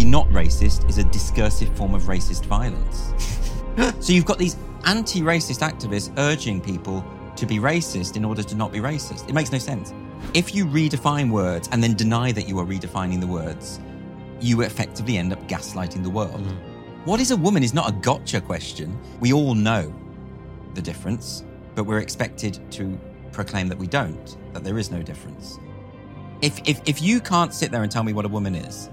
be not racist is a discursive form of racist violence. so you've got these anti racist activists urging people to be racist in order to not be racist. It makes no sense. If you redefine words and then deny that you are redefining the words, you effectively end up gaslighting the world. Mm-hmm. What is a woman is not a gotcha question. We all know the difference, but we're expected to proclaim that we don't, that there is no difference. If, if, if you can't sit there and tell me what a woman is,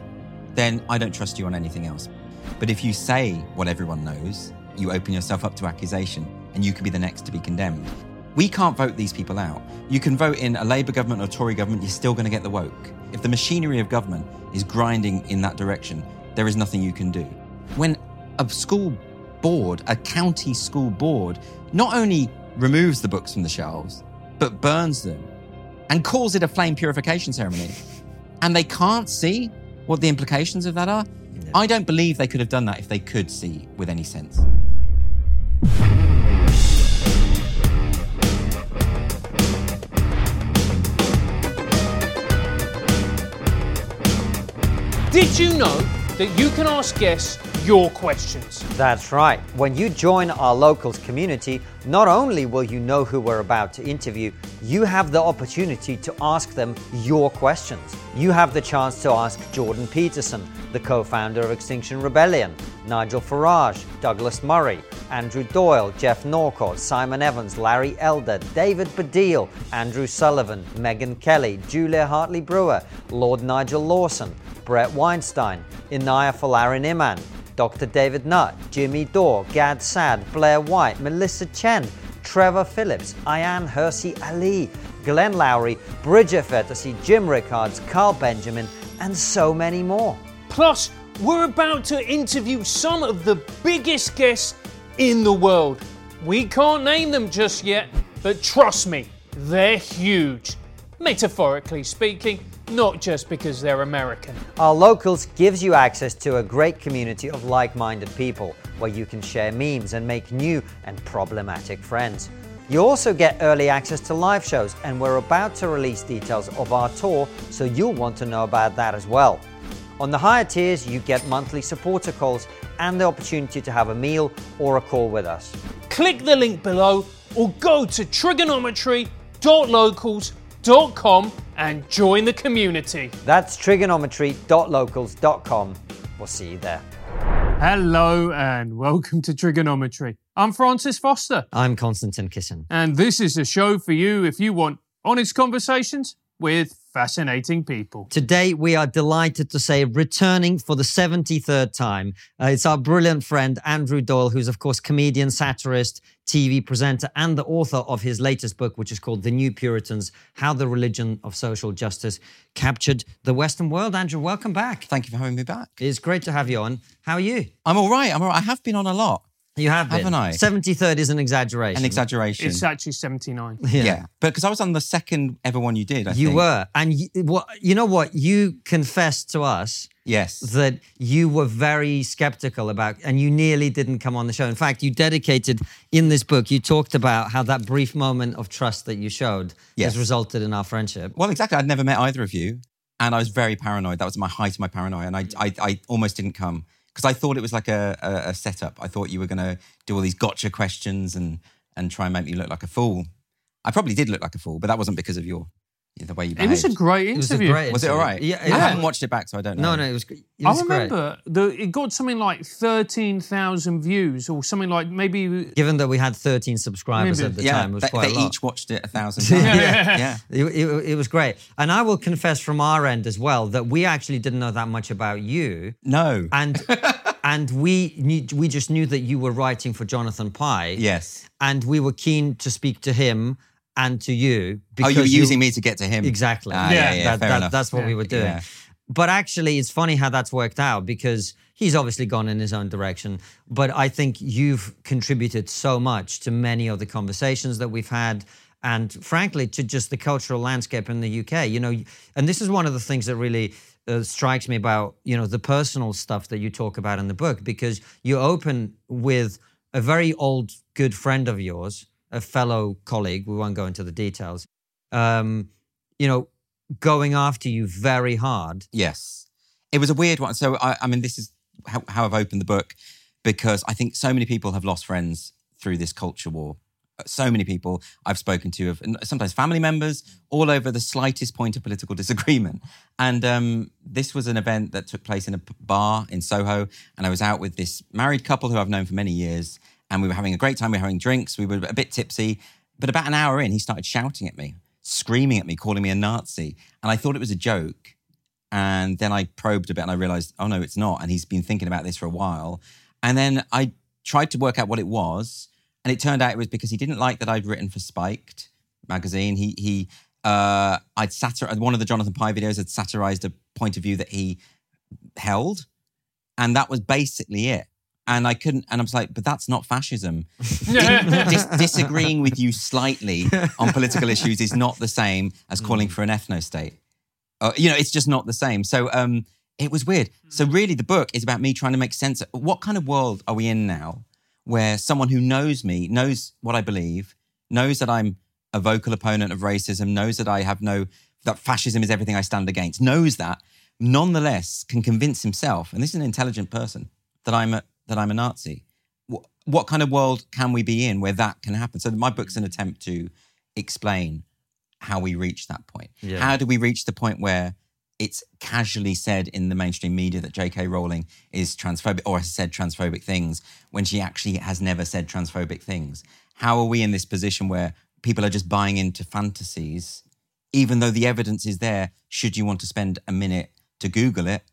then I don't trust you on anything else. But if you say what everyone knows, you open yourself up to accusation and you could be the next to be condemned. We can't vote these people out. You can vote in a Labour government or Tory government, you're still going to get the woke. If the machinery of government is grinding in that direction, there is nothing you can do. When a school board, a county school board, not only removes the books from the shelves, but burns them and calls it a flame purification ceremony, and they can't see what the implications of that are, I don't believe they could have done that if they could see with any sense. Did you know that you can ask guests your questions? That's right. When you join our locals community, not only will you know who we're about to interview, you have the opportunity to ask them your questions. You have the chance to ask Jordan Peterson, the co founder of Extinction Rebellion, Nigel Farage, Douglas Murray, Andrew Doyle, Geoff Norcott, Simon Evans, Larry Elder, David Baddiel, Andrew Sullivan, Megyn Kelly, Julia Hartley Brewer, Lord Nigel Lawson, Bret Weinstein, Inaya Folarin Iman, Dr. David Nutt, Jimmy Dore, Gad Saad, Blair White, Melissa Chen, Trevor Phillips, Ayaan Hirsi Ali, Glenn Loury, Bridget Phetasy, Jim Rickards, Carl Benjamin, and so many more. Plus, we're about to interview some of the biggest guests in the world. We can't name them just yet, but trust me, they're huge. Metaphorically speaking, not just because they're American. Our Locals gives you access to a great community of like minded people where you can share memes and make new and problematic friends. You also get early access to live shows, and we're about to release details of our tour, so you'll want to know about that as well. On the higher tiers, you get monthly supporter calls and the opportunity to have a meal or a call with us. Click the link below or go to triggernometry.locals.com and join the community. That's triggernometry.locals.com. We'll see you there. Hello and welcome to Triggernometry. I'm Francis Foster, I'm Konstantin Kisin. and this is a show for you if you want honest conversations with fascinating people. Today, we are delighted to say, returning for the 73rd time, uh, it's our brilliant friend Andrew Doyle, who's, of course, comedian, satirist, TV presenter, and the author of his latest book, which is called The New Puritans How the Religion of Social Justice Captured the Western World. Andrew, welcome back. Thank you for having me back. It's great to have you on. How are you? I'm all right. I'm all right. I have been on a lot. You have been. Haven't I? 73rd is an exaggeration. An exaggeration. It's actually 79. yeah. But because I was on the second ever one you did, I You think. were. And you, what, you know what? You confessed to us Yes. that you were very skeptical about and you nearly didn't come on the show. In fact, you dedicated in this book, you talked about how that brief moment of trust that you showed Yes. has resulted in our friendship. Well, exactly. I'd never met either of you. And I was very paranoid. That was my height of my paranoia. And I, I, I almost didn't come because I thought it was like a, a, a setup. I thought you were going to do all these gotcha questions and, and try and make me look like a fool. I probably did look like a fool, but that was't because of your the way you It behaved. was a great It was interview. a great Was it all right? Yeah, I haven't watched it back, so I don't know. No, no, it was, it I was great. remember the, it got something like 13,000 views or something like maybe. Given that we had 13 subscribers Maybe. at the Yeah, time, it was they, quite they a lot. each watched it a thousand times. Yeah. yeah. It, it- it was great. And I will confess from our end as well that we actually didn't know that much about you. No. And and we knew, we just knew that you were writing for Jonathan Pie. yes. And we were keen to speak to him and to you. Oh, you were using me to get to him. Exactly. Ah, yeah, yeah, That- fair that- enough. That's what we were doing. Yeah. But actually, it's funny how that's worked out because he's obviously gone in his own direction. But I think you've contributed so much to many of the conversations that we've had. And frankly, to just the cultural landscape in the UK, you know, and this is one of the things that really uh, strikes me about, you know, the personal stuff that you talk about in the book, because you open with a very old, good friend of yours, a fellow colleague. We won't go into the details. Um, you know, going after you very hard. Yes. it was a weird one. So I, I mean, this is how, how I've opened the book because I think so many people have lost friends through this culture war. So many people I've spoken to, have, sometimes family members, all over the slightest point of political disagreement. And um, this was an event that took place in a bar in Soho, and I was out with this married couple who I've known for many years, and we were having a great time. We were having drinks. We were a bit tipsy, but about an hour in, he started shouting at me, screaming at me, calling me a Nazi, and I thought it was a joke. And then I probed a bit and I realized, oh no, it's not. And he's been thinking about this for a while. And then I tried to work out what it was. And it turned out it was because he didn't like that I'd written for Spiked magazine. He, he, uh, I'd satirized, one of the Jonathan Pie videos had satirized a point of view that he held. And that was basically it. And I couldn't, and I was like, but that's not fascism. Dis- disagreeing with you slightly on political issues is not the same as calling for an ethno state. Uh, you know, it's just not the same. So um, it was weird. So really, the book is about me trying to make sense. Of, what kind of world are we in now, where someone who knows me, knows what I believe, knows that I'm a vocal opponent of racism, knows that I have no that fascism is everything I stand against, knows that, nonetheless can convince himself, and this is an intelligent person, that I'm a that I'm a Nazi. What, what kind of world can we be in where that can happen? So my book's an attempt to explain how we reach that point. Yeah. How do we reach the point where it's casually said in the mainstream media that J.K. Rowling is transphobic or has said transphobic things when she actually has never said transphobic things? How are we in this position where people are just buying into fantasies, even though the evidence is there? Should you want to spend a minute to Google it?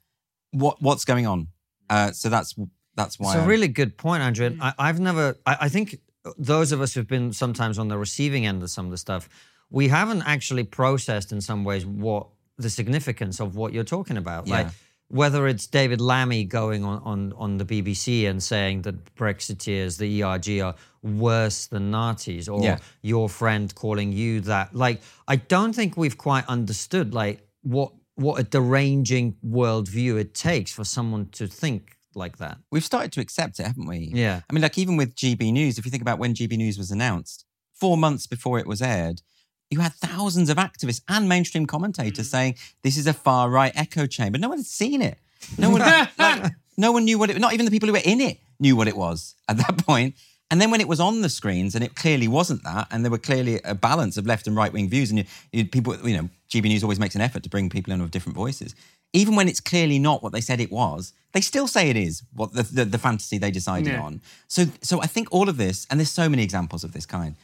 What what's going on? Uh, so that's that's why. It's a I'm- really good point, Andrew. And mm. I, I've never, I, I think those of us who've been sometimes on the receiving end of some of the stuff, we haven't actually processed in some ways what the significance of what you're talking about. Like whether it's David Lammy going on, on, on the BBC and saying that Brexiteers, the ERG, are worse than Nazis, or Yeah. your friend calling you that. Like, I don't think we've quite understood like what what a deranging worldview it takes for someone to think like that. we've started to accept it, haven't we? Yeah. I mean, like even with GB News, if you think about when GB News was announced, four months before it was aired, you had thousands of activists and mainstream commentators mm. saying this is a far right echo chamber. No one had seen it. No one, like, no one knew what it. Not even the people who were in it knew what it was at that point. And then when it was on the screens, and it clearly wasn't that, and there were clearly a balance of left and right wing views, and you, you, people, you know, GB News always makes an effort to bring people in with different voices. Even when it's clearly not what they said it was, they still say it is what the, the, the fantasy they decided Yeah. on. So, so I think all of this, and there's so many examples of this kind.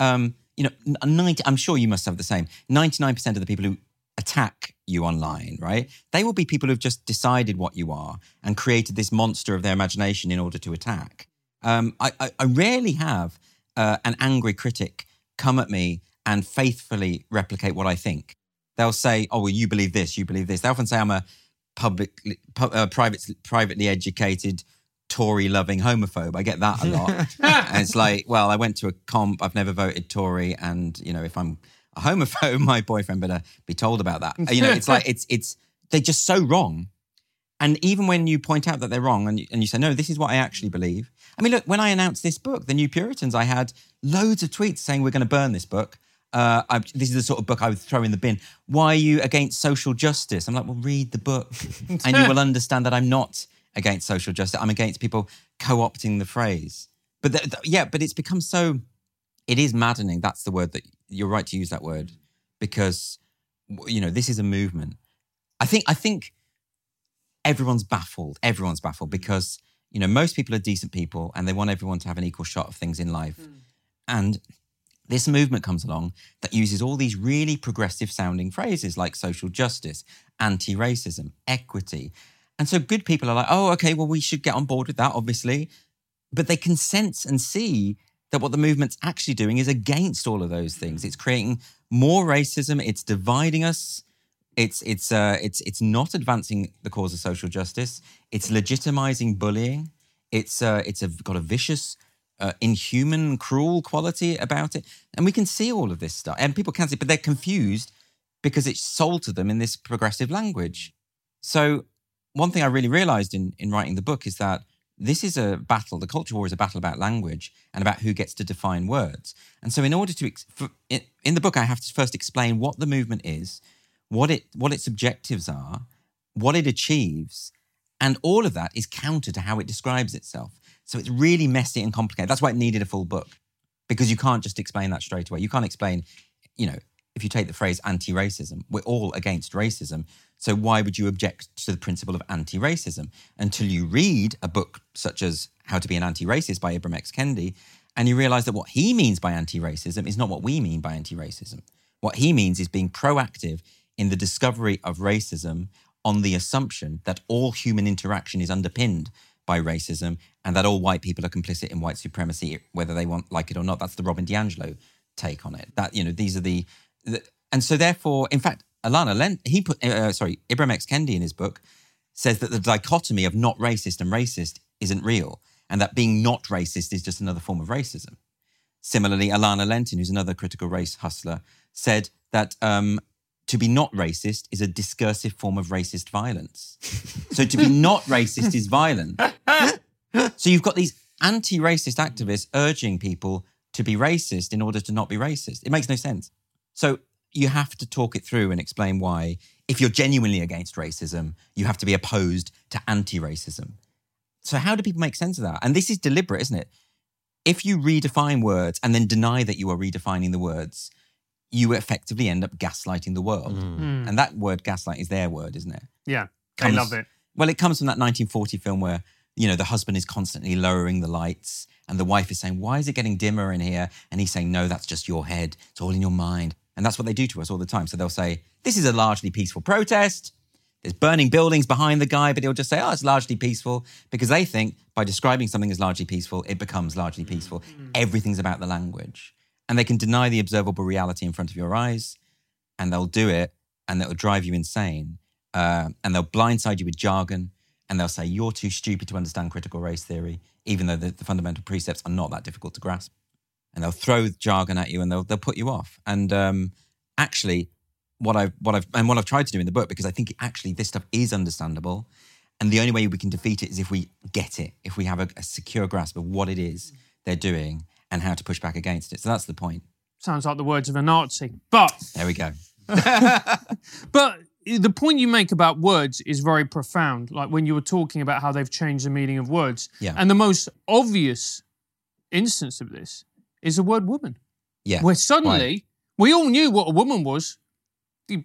Um, you know, 90, I'm sure you must have the same. 99% of the people who attack you online, right? They will be people who've just decided what you are and created this monster of their imagination in order to attack. Um, I, I, I rarely have uh, an angry critic come at me and faithfully replicate what I think. They'll say, "Oh, well, you believe this, you believe this." They often say I'm a publicly, pu- uh, private, privately educated, Tory-loving homophobe. I get that a lot. and it's like, well, I went to a comp. I've never voted Tory, and you know, if I'm a homophobe, my boyfriend better be told about that. You know, it's like it's it's they're just so wrong. And even when you point out that they're wrong and you, and you say, no, this is what I actually believe. I mean, look, when I announced this book, The New Puritans, I had loads of tweets saying we're going to burn this book. Uh, I, this is the sort of book I would throw in the bin. Why are you against social justice? I'm like, well, read the book and you will understand that I'm not against social justice. I'm against people co opting the phrase. But th- th- yeah, but it's become so, it is maddening. That's the word that you're right to use that word because, you know, this is a movement. I think, I think everyone's baffled. Everyone's baffled because, you know, most people are decent people and they want everyone to have an equal shot of things in life. And this movement comes along that uses all these really progressive sounding phrases like social justice, anti racism, equity. And so good people are like, oh, okay, well, we should get on board with that, obviously. But they can sense and see that what the movement's actually doing is against all of those things. It's creating more racism, it's dividing us. It's it's uh, it's it's not advancing the cause of social justice. It's legitimizing bullying. It's uh, it's a, got a vicious, uh, inhuman, cruel quality about it, and we can see all of this stuff. And people can see, but they're confused because it's sold to them in this progressive language. So one thing I really realized in in writing the book is that this is a battle. The culture war is a battle about language and about who gets to define words. And so, in order to in the book, I have to first explain what the movement is, what it what its objectives are, what it achieves, and all of that is counter to how it describes itself. So it's really messy and complicated. That's why it needed a full book because you can't just explain that straight away. You can't explain, you know, if you take the phrase anti racism, we're all against racism. So why would you object to the principle of anti racism until you read a book such as How to Be an Anti Racist by Ibram X. Kendi and you realize that what he means by anti racism is not what we mean by anti racism. What he means is being proactive in the discovery of racism on the assumption that all human interaction is underpinned by racism and that all white people are complicit in white supremacy, whether they want like it or not. That's the Robin DiAngelo take on it. That you know, these are the, the and so therefore, in fact, Alana Len, he put uh, sorry, Ibram X Kendi in his book says that the dichotomy of not racist and racist isn't real, and that being not racist is just another form of racism. Similarly, Alana Lentin, who's another critical race hustler, said that um, to be not racist is a discursive form of racist violence. so to be not racist is violent. So you've got these anti racist activists urging people to be racist in order to not be racist. It makes no sense. So you have to talk it through and explain why, if you're genuinely against racism, you have to be opposed to anti racism. So, how do people make sense of that? And this is deliberate, isn't it? If you redefine words and then deny that you are redefining the words, you effectively end up gaslighting the world. Mm. And that word gaslight is their word, isn't it? Yeah, I love it. Well, it comes from that 1940 film where, you know, the husband is constantly lowering the lights and the wife is saying, Why is it getting dimmer in here? And he's saying, No, that's just your head. It's all in your mind. And that's what they do to us all the time. So they'll say, This is a largely peaceful protest. There's burning buildings behind the guy, but he'll just say, Oh, it's largely peaceful because they think by describing something as largely peaceful, it becomes largely peaceful. Everything's about the language. And they can deny the observable reality in front of your eyes and they'll do it and it'll drive you insane. Uh, and they'll blindside you with jargon and they'll say, You're too stupid to understand critical race theory, even though the, the fundamental precepts are not that difficult to grasp. And they'll throw jargon at you and they'll, they'll put you off. And um, actually, what I've, what I've, and what I've tried to do in the book, because I think actually this stuff is understandable. And the only way we can defeat it is if we get it, if we have a, a secure grasp of what it is they're doing and how to push back against it. So that's the point. Sounds like the words of a Nazi. But There we go. But the point you make about words is very profound. Like when you were talking about how they've changed the meaning of words. Yeah. And the most obvious instance of this is the word woman, Yeah. where suddenly we all knew what a woman was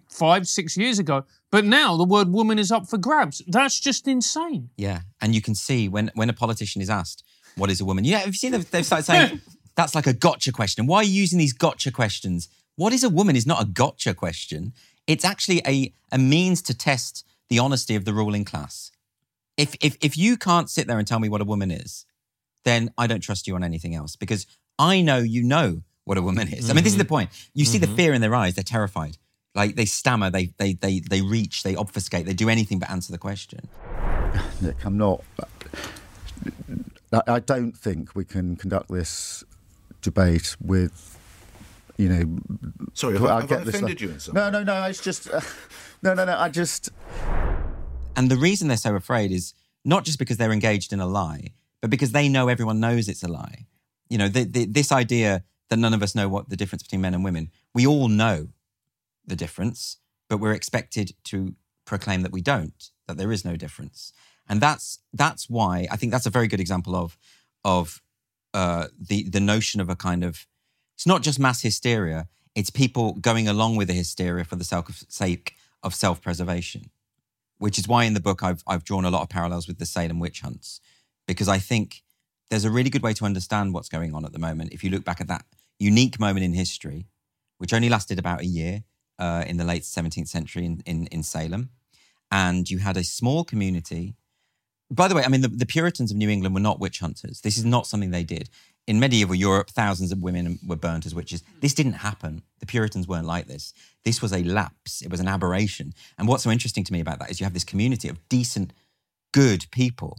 five, six years ago, but now the word woman is up for grabs. That's just insane. Yeah, and you can see when when a politician is asked, "What is a woman?" Yeah, have you seen them? They've started saying that's like a gotcha question. Why are you using these gotcha questions? What is a woman is not a gotcha question. It's actually a a means to test the honesty of the ruling class. If if if you can't sit there and tell me what a woman is, then I don't trust you on anything else because I know you know what a woman is. I mean, this is the mm-hmm. point. You see the mm-hmm. fear in their eyes. They're terrified. Like they stammer, they they they they reach, they obfuscate, they do anything but answer the question. Nick, I'm not. I don't think we can conduct this debate with, you know. Sorry, have, I, I have get I offended stuff. you in some No, no, no. It's just. Uh, no, no, no. I just. And the reason they're so afraid is not just because they're engaged in a lie, but because they know everyone knows it's a lie. You know, the, the, this idea that none of us know what the difference between men and women, we all know the difference, but we're expected to proclaim that we don't, that there is no difference. And that's that's why I think that's a very good example of of uh, the the notion of a kind of it's not just mass hysteria; it's people going along with the hysteria for the sake of self preservation which is why in the book I've I've drawn a lot of parallels with the Salem witch hunts because I think there's a really good way to understand what's going on at the moment if you look back at that unique moment in history, which only lasted about a year uh, in the late 17th century in, in in Salem, and you had a small community. By the way, I mean the, the Puritans of New England were not witch hunters. This is not something they did. In medieval Europe, thousands of women were burnt as witches. This didn't happen. The Puritans weren't like this. This was a lapse. It was an aberration. And what's so interesting to me about that is you have this community of decent, good people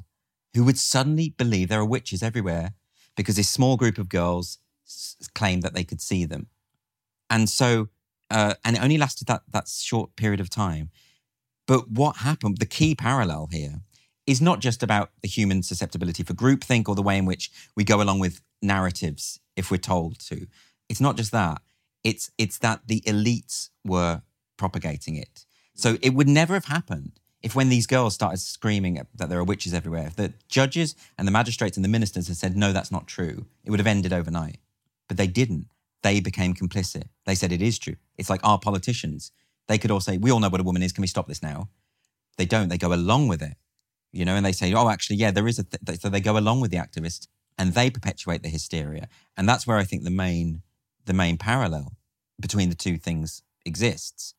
who would suddenly believe there are witches everywhere because this small group of girls s- claimed that they could see them. And so, uh, and it only lasted that, that short period of time. But what happened, the key parallel here is not just about the human susceptibility for groupthink or the way in which we go along with narratives if we're told to. It's not just that. It's it's that the elites were propagating it. So it would never have happened if when these girls started screaming that there are witches everywhere, if the judges and the magistrates and the ministers had said, no, that's not true, it would have ended overnight. But they didn't. They became complicit. They said it is true. It's like our politicians. They could all say, we all know what a woman is. Can we stop this now? They don't. They go along with it, you know, and they say, oh, actually, yeah, there is a. Th-. So they go along with the activists and they perpetuate the hysteria. And that's where I think the main, the main parallel between the two things exists.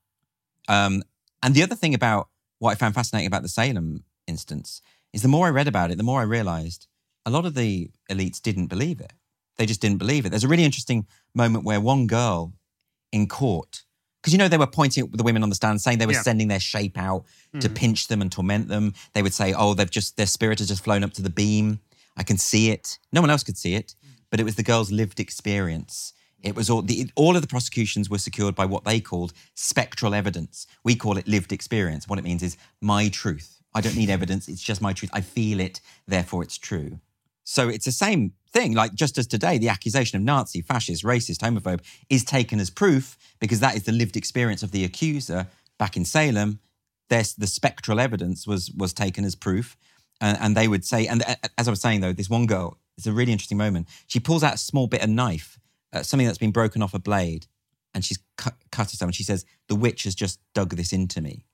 Um, and the other thing about what I found fascinating about the Salem instance is the more I read about it, the more I realized a lot of the elites didn't believe it. They just didn't believe it. There's a really interesting moment where one girl in court, because you know they were pointing at the women on the stand, saying they were Yeah. sending their shape out to pinch them and torment them. They would say, "Oh, they've just their spirit has just flown up to the beam. I can see it. No one else could see it, mm. but it was the girl's lived experience." It was all the all of the prosecutions were secured by what they called spectral evidence. We call it lived experience. What it means is my truth. I don't need evidence. It's just my truth. I feel it, therefore it's true. So it's the same thing. Like just as today, the accusation of Nazi, fascist, racist, homophobe is taken as proof because that is the lived experience of the accuser. Back in Salem, there's the spectral evidence was was taken as proof, and, and they would say. And as I was saying though, this one girl, it's a really interesting moment. She pulls out a small bit of knife, uh, something that's been broken off a blade, and she's cut, cut herself. And she says, "The witch has just dug this into me."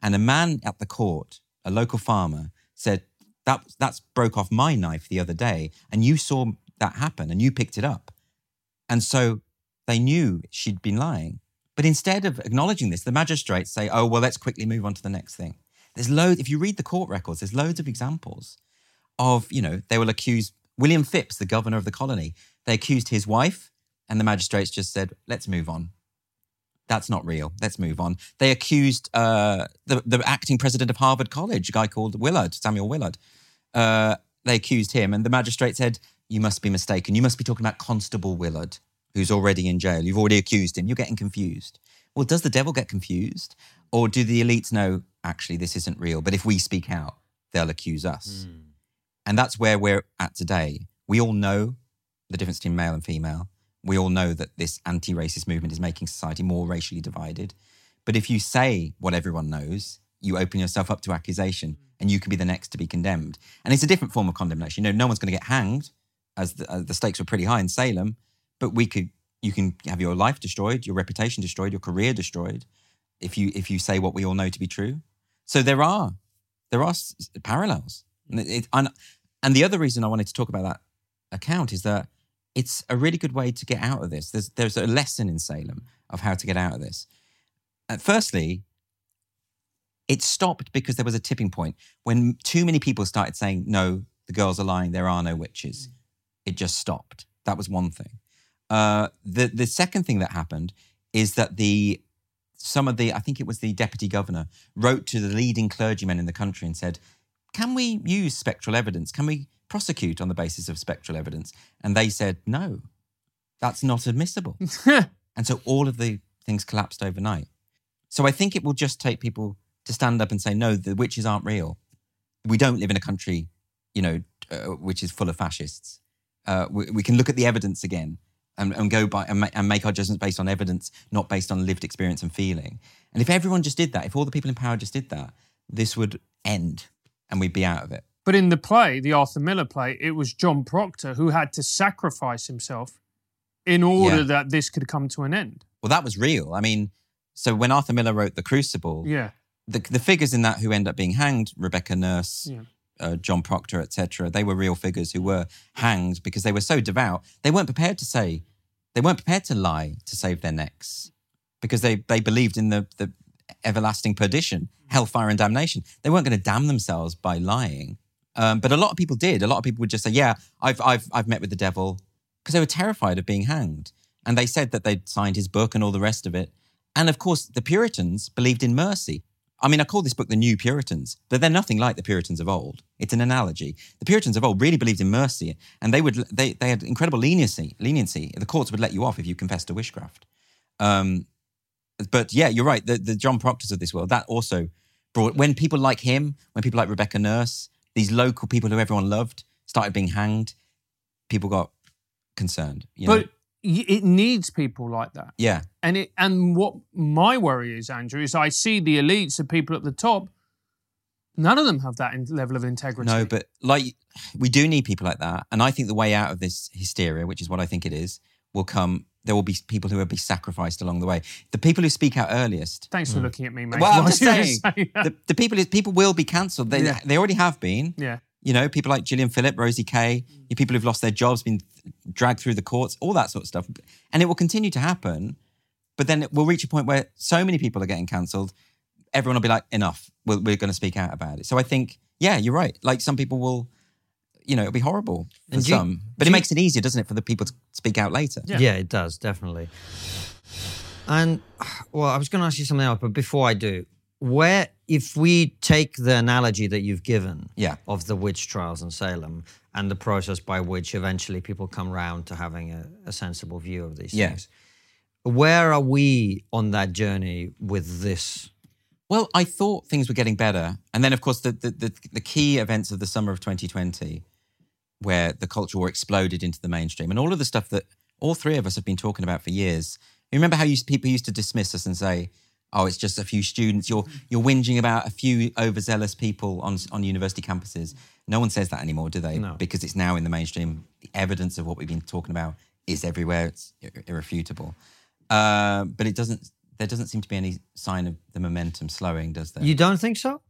And a man at the court, a local farmer, said, "That that's broke off my knife the other day, and you saw that happen, and you picked it up." And so they knew she'd been lying. But instead of acknowledging this, the magistrates say, "Oh well, let's quickly move on to the next thing." There's loads. If you read the court records, there's loads of examples of you know they will accuse William Phips, the governor of the colony. They accused his wife, and the magistrates just said, "Let's move on." That's not real. Let's move on. They accused uh, the, the acting president of Harvard College, a guy called Willard, Samuel Willard. Uh, they accused him, and the magistrate said, You must be mistaken. You must be talking about Constable Willard, who's already in jail. You've already accused him. You're getting confused. Well, does the devil get confused? Or do the elites know, actually, this isn't real, but if we speak out, they'll accuse us? Hmm. And that's where we're at today. We all know the difference between male and female. We all know that this anti racist movement is making society more racially divided. But if you say what everyone knows, you open yourself up to accusation and you can be the next to be condemned. And it's a different form of condemnation. You know, no one's going to get hanged, as the, as the stakes were pretty high in Salem, but we could, you can have your life destroyed, your reputation destroyed, your career destroyed if you if you say what we all know to be true. So there are there are parallels. And, it, and, and the other reason I wanted to talk about that account is that it's a really good way to get out of this. There's there's a lesson in Salem of how to get out of this. Uh, firstly, it stopped because there was a tipping point when too many people started saying, "No, the girls are lying. There are no witches." It just stopped. That was one thing. Uh, the the second thing that happened is that the some of the I think it was the deputy governor wrote to the leading clergymen in the country and said, "Can we use spectral evidence? Can we prosecute on the basis of spectral evidence?" And they said, "No, that's not admissible." and so all of the things collapsed overnight. So I think it will just take people to stand up and say, "No, the witches aren't real. We don't live in a country, you know, uh, which is full of fascists. Uh, we, we can look at the evidence again." And, and go by and, ma- and make our judgments based on evidence, not based on lived experience and feeling. And if everyone just did that, if all the people in power just did that, this would end and we'd be out of it. But in the play, the Arthur Miller play, it was John Proctor who had to sacrifice himself in order Yeah. that this could come to an end. Well, that was real. I mean, so when Arthur Miller wrote The Crucible, Yeah. the, the figures in that who end up being hanged, Rebecca Nurse, Yeah. Uh, John Proctor, etc., they were real figures who were hanged because they were so devout. They weren't prepared to say, they weren't prepared to lie to save their necks because they, they believed in the, the everlasting perdition, hellfire and damnation. They weren't going to damn themselves by lying. Um, but a lot of people did. A lot of people would just say, yeah, I've, I've, I've met with the devil because they were terrified of being hanged. And they said that they'd signed his book and all the rest of it. And of course, the Puritans believed in mercy. I mean, I call this book the New Puritans, but they're nothing like the Puritans of old. It's an analogy. The Puritans of old really believed in mercy, and they would they, they had incredible leniency. Leniency. The courts would let you off if you confessed to witchcraft. Um, but yeah, you're right. The, the John Proctors of this world that also brought when people like him, when people like Rebecca Nurse, these local people who everyone loved started being hanged, people got concerned. You know? But it needs people like that. yeah, And it and what my worry is, Andrew, is I see the elites, the people at the top, None of them have that in- level of integrity. No, but like we do need people like that, and I think the way out of this hysteria, which is what I think it is, will come. There will be people who will be sacrificed along the way. The people who speak out earliest. Thanks for hmm. looking at me, mate. Well, I'm just did saying, the, the people people will be cancelled. They Yeah. they already have been. yeah. You know, people like Gillian Philip, Rosie Kay, you mm. people who've lost their jobs, been dragged through the courts, all that sort of stuff, and it will continue to happen. But then it will reach a point where so many people are getting cancelled, everyone will be like, enough. We're, we're going to speak out about it. So I think, yeah, you're right. Like some people will, you know, it'll be horrible for And do you- some, but it you- makes it easier, doesn't it, for the people to speak out later? Yeah. Yeah, it does, definitely. And well, I was going to ask you something else, but before I do, where, if we take the analogy that you've given Yeah. of the witch trials in Salem and the process by which eventually people come round to having a, a sensible view of these Yeah. things, where are we on that journey with this? Well, I thought things were getting better. And then, of course, the, the, the, the key events of the summer of 2020, where the culture war exploded into the mainstream, and all of the stuff that all three of us have been talking about for years. You remember how you, people used to dismiss us and say, oh, it's just a few students. You're, you're whinging about a few overzealous people on, on university campuses. No one says that anymore, do they? No. Because it's now in the mainstream. The evidence of what we've been talking about is everywhere. It's irrefutable. Uh, but it doesn't. There doesn't seem to be any sign of the momentum slowing, does there? You don't think so?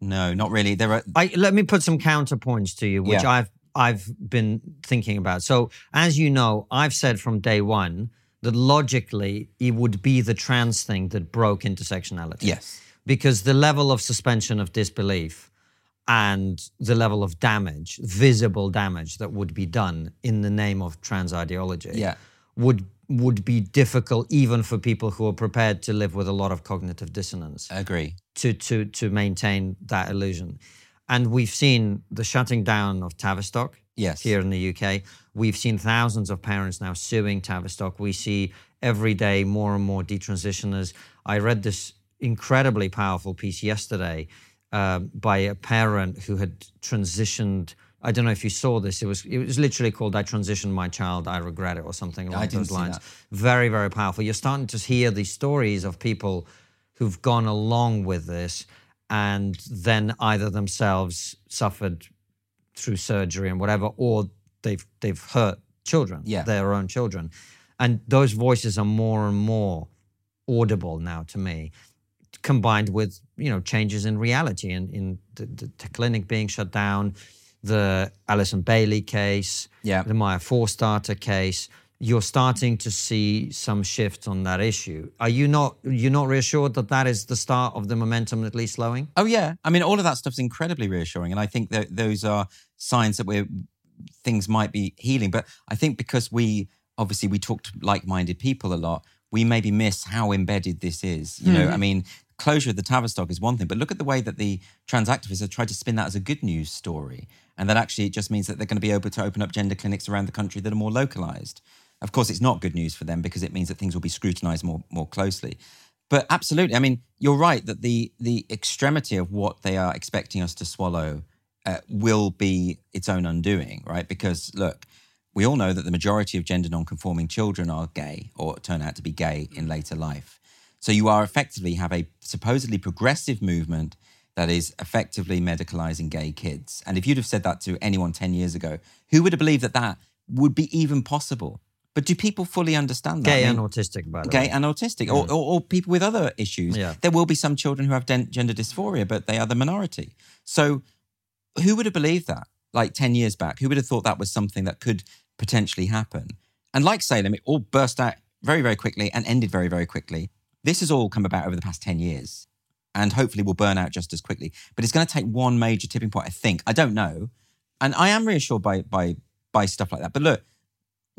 no, not really. There are. I let me put some counterpoints to you, which Yeah. I've I've been thinking about. So, as you know, I've said from day one that logically it would be the trans thing that broke intersectionality. Yes. Because the level of suspension of disbelief and the level of damage, visible damage that would be done in the name of trans ideology Yeah. would would be difficult even for people who are prepared to live with a lot of cognitive dissonance I Agree. to to to maintain that illusion. And we've seen the shutting down of Tavistock Yes. here in the UK. We've seen thousands of parents now suing Tavistock. We see every day more and more detransitioners. I read this incredibly powerful piece yesterday um, by a parent who had transitioned. I don't know if you saw this. It was it was literally called "I transitioned my child, I regret it" or something along those lines. Very very powerful. You're starting to hear these stories of people who've gone along with this and then either themselves suffered through surgery and whatever, or they've they've hurt children, Yeah. their own children, and those voices are more and more audible now to me, combined with you know changes in reality and in the, the, the clinic being shut down, the Alison Bailey case, Yeah. the Maya Forstater case. You're starting to see some shifts on that issue. Are you not? You're not reassured that that is the start of the momentum at least slowing? Oh yeah. I mean, all of that stuff's incredibly reassuring, and I think that those are signs that we're things might be healing. But I think because we obviously we talk to like-minded people a lot, we maybe miss how embedded this is. You know, I hmm. mean, closure of the Tavistock is one thing, but look at the way that the trans activists have tried to spin that as a good news story, and that actually it just means that they're going to be able to open up gender clinics around the country that are more localized. Of course, it's not good news for them because it means that things will be scrutinized more more closely. But absolutely, I mean, you're right that the the extremity of what they are expecting us to swallow uh, will be its own undoing, right? Because look, we all know that the majority of gender non-conforming children are gay or turn out to be gay in later life. So you are effectively have a supposedly progressive movement that is effectively medicalizing gay kids. And if you'd have said that to anyone 10 years ago, who would have believed that that would be even possible? But do people fully understand that? Gay I mean- and autistic, by the gay way. and autistic, or, or, or people with other issues. Yeah. There will be some children who have gender dysphoria, but they are the minority. So, who would have believed that? Like ten years back, who would have thought that was something that could potentially happen? And like Salem, it all burst out very, very quickly and ended very, very quickly. This has all come about over the past ten years, and hopefully will burn out just as quickly. But it's going to take one major tipping point, I think. I don't know, and I am reassured by by by stuff like that. But look,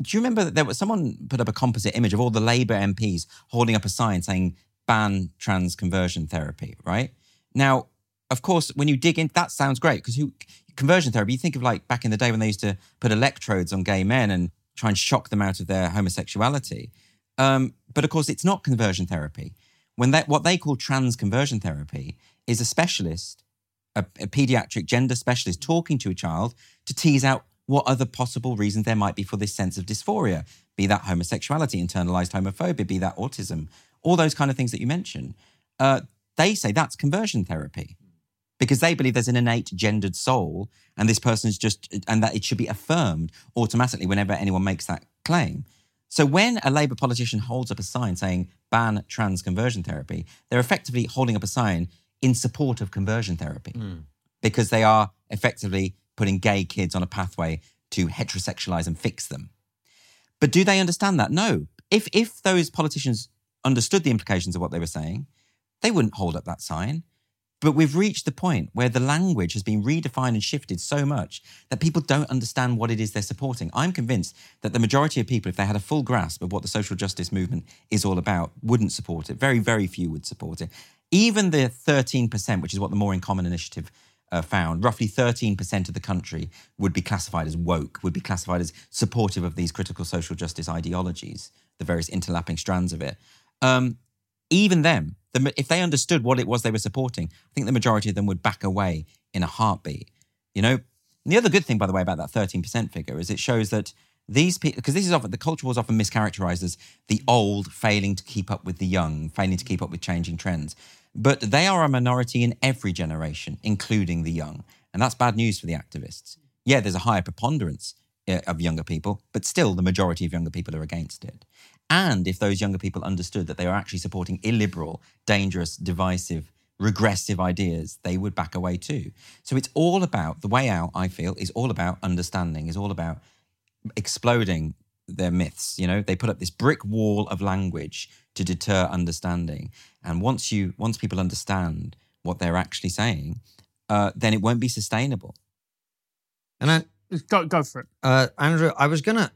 do you remember that there was someone put up a composite image of all the Labour MPs holding up a sign saying ban trans conversion therapy, right? Now, of course, when you dig in, that sounds great because conversion therapy, you think of like back in the day when they used to put electrodes on gay men and try and shock them out of their homosexuality. Um, but of course, it's not conversion therapy. When that what they call trans conversion therapy is a specialist, a, a pediatric gender specialist, talking to a child to tease out what other possible reasons there might be for this sense of dysphoria, be that homosexuality, internalized homophobia, be that autism, all those kind of things that you mentioned. Uh, they say that's conversion therapy because they believe there's an innate gendered soul and this person's just, and that it should be affirmed automatically whenever anyone makes that claim. So when a Labour politician holds up a sign saying ban trans conversion therapy, they're effectively holding up a sign in support of conversion therapy hmm. because they are effectively putting gay kids on a pathway to heterosexualize and fix them. But do they understand that? No. If if those politicians understood the implications of what they were saying, they wouldn't hold up that sign. But we've reached the point where the language has been redefined and shifted so much that people don't understand what it is they're supporting. I'm convinced that the majority of people, if they had a full grasp of what the social justice movement is all about, wouldn't support it. Very, very few would support it. Even the 13%, which is what the More in Common initiative uh, found, roughly 13% of the country would be classified as woke, would be classified as supportive of these critical social justice ideologies, the various interlapping strands of it. Um, even them, the, if they understood what it was they were supporting, I think the majority of them would back away in a heartbeat. You know, and the other good thing, by the way, about that 13% figure is it shows that these people, because this is often, the culture was often mischaracterized as the old failing to keep up with the young, failing to keep up with changing trends. But they are a minority in every generation, including the young. And that's bad news for the activists. Yeah, there's a higher preponderance uh, of younger people, but still the majority of younger people are against it. And if those younger people understood that they were actually supporting illiberal, dangerous, divisive, regressive ideas, they would back away too. So it's all about the way out, I feel, is all about understanding, is all about exploding their myths. You know, they put up this brick wall of language to deter understanding. And once you once people understand what they're actually saying, uh, then it won't be sustainable. And I, Go, go for it. Uh, Andrew, I was gonna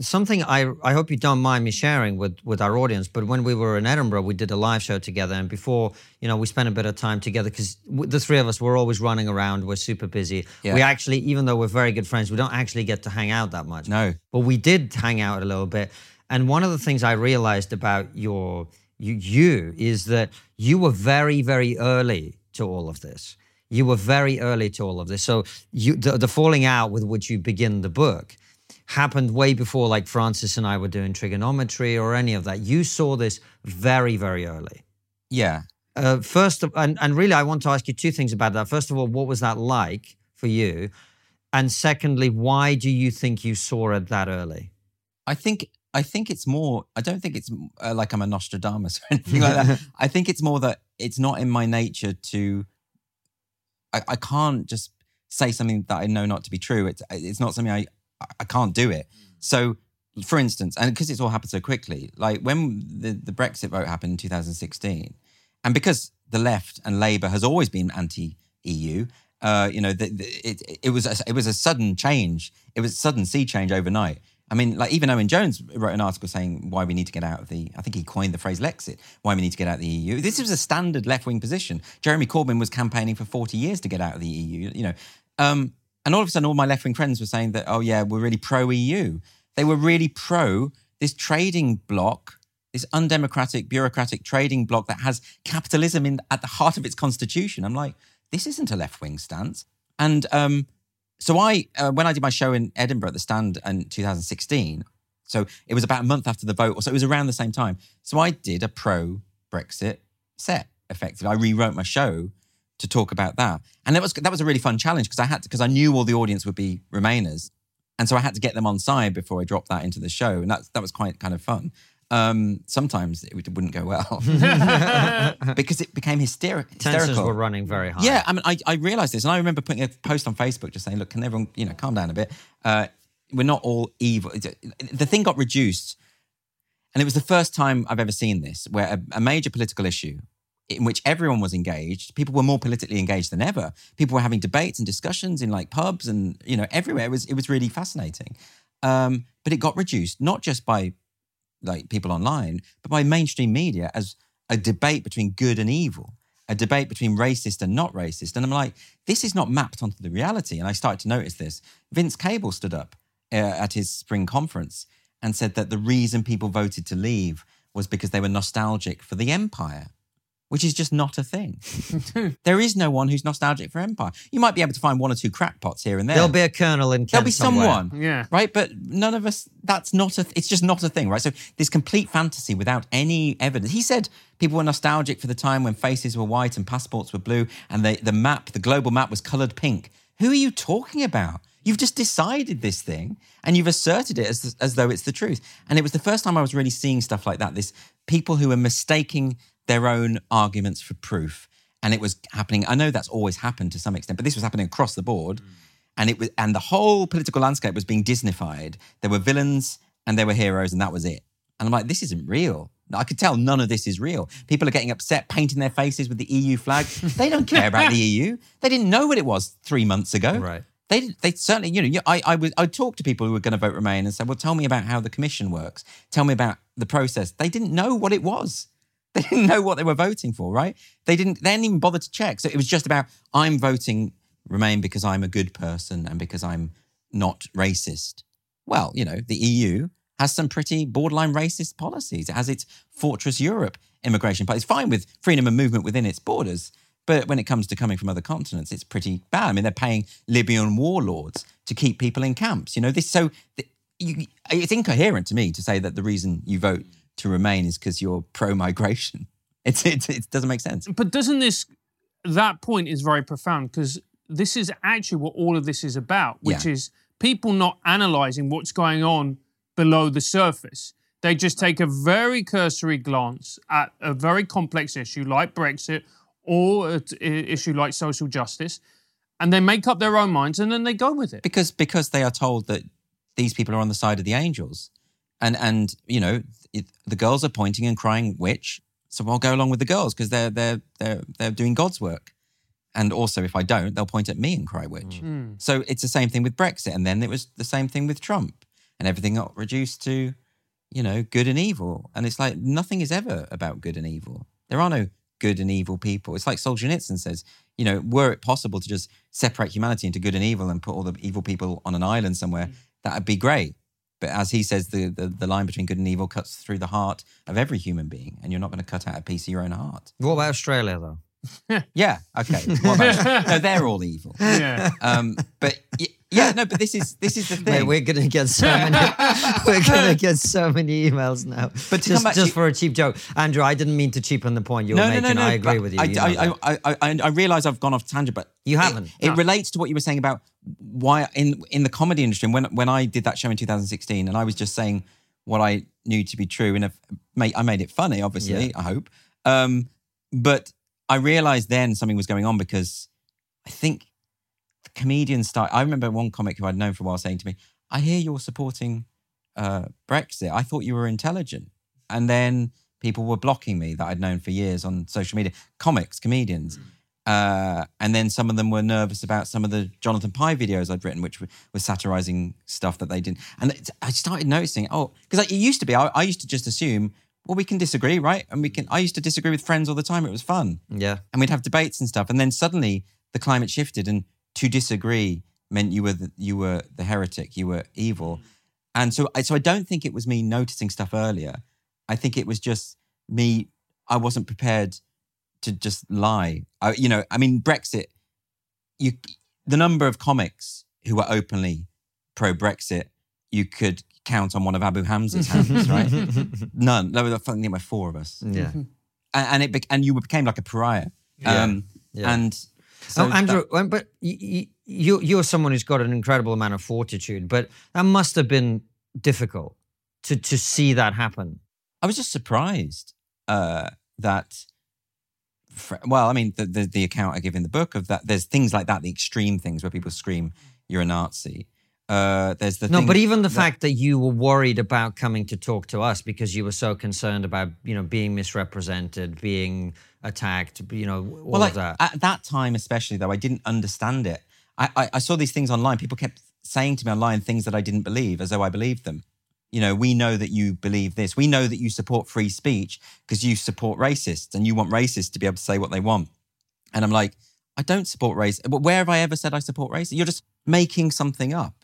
something I I hope you don't mind me sharing with with our audience. But when we were in Edinburgh, we did a live show together, and before you know, we spent a bit of time together because the three of us were always running around. We're super busy. Yeah. We actually, even though we're very good friends, we don't actually get to hang out that much. No. but we did hang out a little bit. And one of the things I realized about your you, you is that you were very very early to all of this you were very early to all of this. So you, the, the falling out with which you begin the book happened way before like Francis and I were doing Triggernometry or any of that. You saw this very, very early. Yeah. Uh, first, of, and, and really, I want to ask you two things about that. First of all, what was that like for you? And secondly, why do you think you saw it that early? I think I think it's more. I don't think it's uh, like I'm a Nostradamus or anything like that. I think it's more that it's not in my nature to. I, I can't just say something that I know not to be true. It's it's not something I I can't do it. So, for instance, and because it's all happened so quickly, like when the the Brexit vote happened in 2016, and because the left and Labour has always been anti-EU, uh, you know, the, the, it it was a, it was a sudden change. It was a sudden sea change overnight. I mean, like even Owen Jones wrote an article saying why we need to get out of the. I think he coined the phrase Lexit. Why we need to get out of the EU. This was a standard left-wing position. Jeremy Corbyn was campaigning for forty years to get out of the EU. You know, um, and all of a sudden, all my left-wing friends were saying that, oh yeah, we're really pro-EU. They were really pro this trading bloc, this undemocratic, bureaucratic trading bloc that has capitalism in at the heart of its constitution. I'm like, this isn't a left-wing stance. And um, so I, uh, when I did my show in Edinburgh at the Stand in 2016, so it was about a month after the vote, or so it was around the same time. So I did a pro Brexit set. Effectively, I rewrote my show to talk about that, and that was that was a really fun challenge because I had to because I knew all the audience would be Remainers, and so I had to get them on side before I dropped that into the show, and that that was quite kind of fun. Um, sometimes it wouldn't go well because it became hysteri- hysterical. Tensions were running very high. Yeah, I mean, I, I realized this, and I remember putting a post on Facebook just saying, "Look, can everyone, you know, calm down a bit? Uh, we're not all evil." The thing got reduced, and it was the first time I've ever seen this, where a, a major political issue in which everyone was engaged, people were more politically engaged than ever. People were having debates and discussions in like pubs and you know everywhere. It was it was really fascinating, um, but it got reduced not just by like people online, but by mainstream media as a debate between good and evil, a debate between racist and not racist. And I'm like, this is not mapped onto the reality. And I started to notice this. Vince Cable stood up uh, at his spring conference and said that the reason people voted to leave was because they were nostalgic for the empire. Which is just not a thing. there is no one who's nostalgic for Empire. You might be able to find one or two crackpots here and there. There'll be a colonel in Kent There'll be somewhere. someone, Yeah. right? But none of us. That's not a. It's just not a thing, right? So this complete fantasy without any evidence. He said people were nostalgic for the time when faces were white and passports were blue, and the the map, the global map, was coloured pink. Who are you talking about? You've just decided this thing, and you've asserted it as as though it's the truth. And it was the first time I was really seeing stuff like that. This people who are mistaking their own arguments for proof, and it was happening. I know that's always happened to some extent, but this was happening across the board mm. and it was and the whole political landscape was being disneyfied there were villains and there were heroes and that was it and i'm like this isn't real i could tell none of this is real people are getting upset painting their faces with the eu flag they don't care about the eu they didn't know what it was three months ago Right. they, they certainly, you know, I, I would, I would talk to people who were going to vote Remain and say, well, tell me about how the commission works. Tell me about the process. They didn't know what it was. They didn't know what they were voting for, right? They didn't, they didn't even bother to check. So it was just about, I'm voting Remain because I'm a good person and because I'm not racist. Well, you know, the EU has some pretty borderline racist policies. It has its Fortress Europe immigration policy. It's fine with freedom of movement within its borders. But when it comes to coming from other continents, it's pretty bad. I mean, they're paying Libyan warlords to keep people in camps. You know, this so th- you, it's incoherent to me to say that the reason you vote to remain is because you're pro-migration. It's, it's, it doesn't make sense. But doesn't this, that point is very profound because this is actually what all of this is about, which Yeah. is people not analyzing what's going on below the surface. They just take a very cursory glance at a very complex issue like Brexit or an issue like social justice, and they make up their own minds and then they go with it. because because they are told that these people are on the side of the angels, and and you know it, the girls are pointing and crying witch, so I'll go along with the girls because they're they're they're they're doing God's work, and also if I don't, they'll point at me and cry witch. Mm. Hmm. So it's the same thing with Brexit, and then it was the same thing with Trump, and everything got reduced to, you know, good and evil, and it's like nothing is ever about good and evil. There are no good and evil people. It's like Solzhenitsyn says, you know, were it possible to just separate humanity into good and evil and put all the evil people on an island somewhere, mm. that would be great. But as he says, the, the, the line between good and evil cuts through the heart of every human being, and you're not going to cut out a piece of your own heart. What about Australia, though? Yeah, okay. What no, they're all evil. Yeah. Um, but y- yeah, no, but this is this is the thing. Mate, we're gonna get so many. we're gonna get so many emails now. But just, back to- just for a cheap joke, Andrew, I didn't mean to cheapen the point you were no, no, making. no, no. I agree with you. I, you I. I, I, I, I realize I've gone off tangent, but You haven't. It, No. relates to what you were saying about why in in the comedy industry. and When when I did that show in 2016, and I was just saying what I knew to be true, and if, mate, I made it funny, obviously. Yeah. I hope, um, but I realized then something was going on because I think the comedians start. I remember one comic who I'd known for a while saying to me, "I hear you're supporting uh, Brexit. I thought you were intelligent," and then people were blocking me that I'd known for years on social media, comics, comedians. Uh, and then some of them were nervous about some of the Jonathan Pie videos I'd written, which were, were satirizing stuff that they didn't. And I started noticing, oh, because it used to be, I, I used to just assume, well, we can disagree, right? And we can. I used to disagree with friends all the time. It was fun yeah. and we'd have debates and stuff. And then suddenly the climate shifted, and to disagree meant you were the, you were the heretic, you were evil. And so, I, so I don't think it was me noticing stuff earlier. I think it was just me. I wasn't prepared to just lie. I, you know, I mean, Brexit. You, the number of comics who were openly pro Brexit, you could count on one of Abu Hamza's hands, right? None. There were, I think four of us Yeah. and, and it bec- and you became like a pariah. Um, Yeah. And so oh, Andrew, that- um, but y- y- you you're someone who's got an incredible amount of fortitude, but that must have been difficult to to see that happen. I was just surprised uh, that. Well, I mean, the, the the account I give in the book of that. There's things like that, the extreme things where people scream, "You're a Nazi." Uh, there's the No, but even the that- fact that you were worried about coming to talk to us because you were so concerned about you know being misrepresented, being attacked, you know all well, of like, that. at that time, especially though, I didn't understand it. I, I, I saw these things online. People kept saying to me online things that I didn't believe, as though I believed them. You know, we know that you believe this. We know that you support free speech because you support racists, and you want racists to be able to say what they want. And I'm like, I don't support race. Where have I ever said I support race? You're just making something up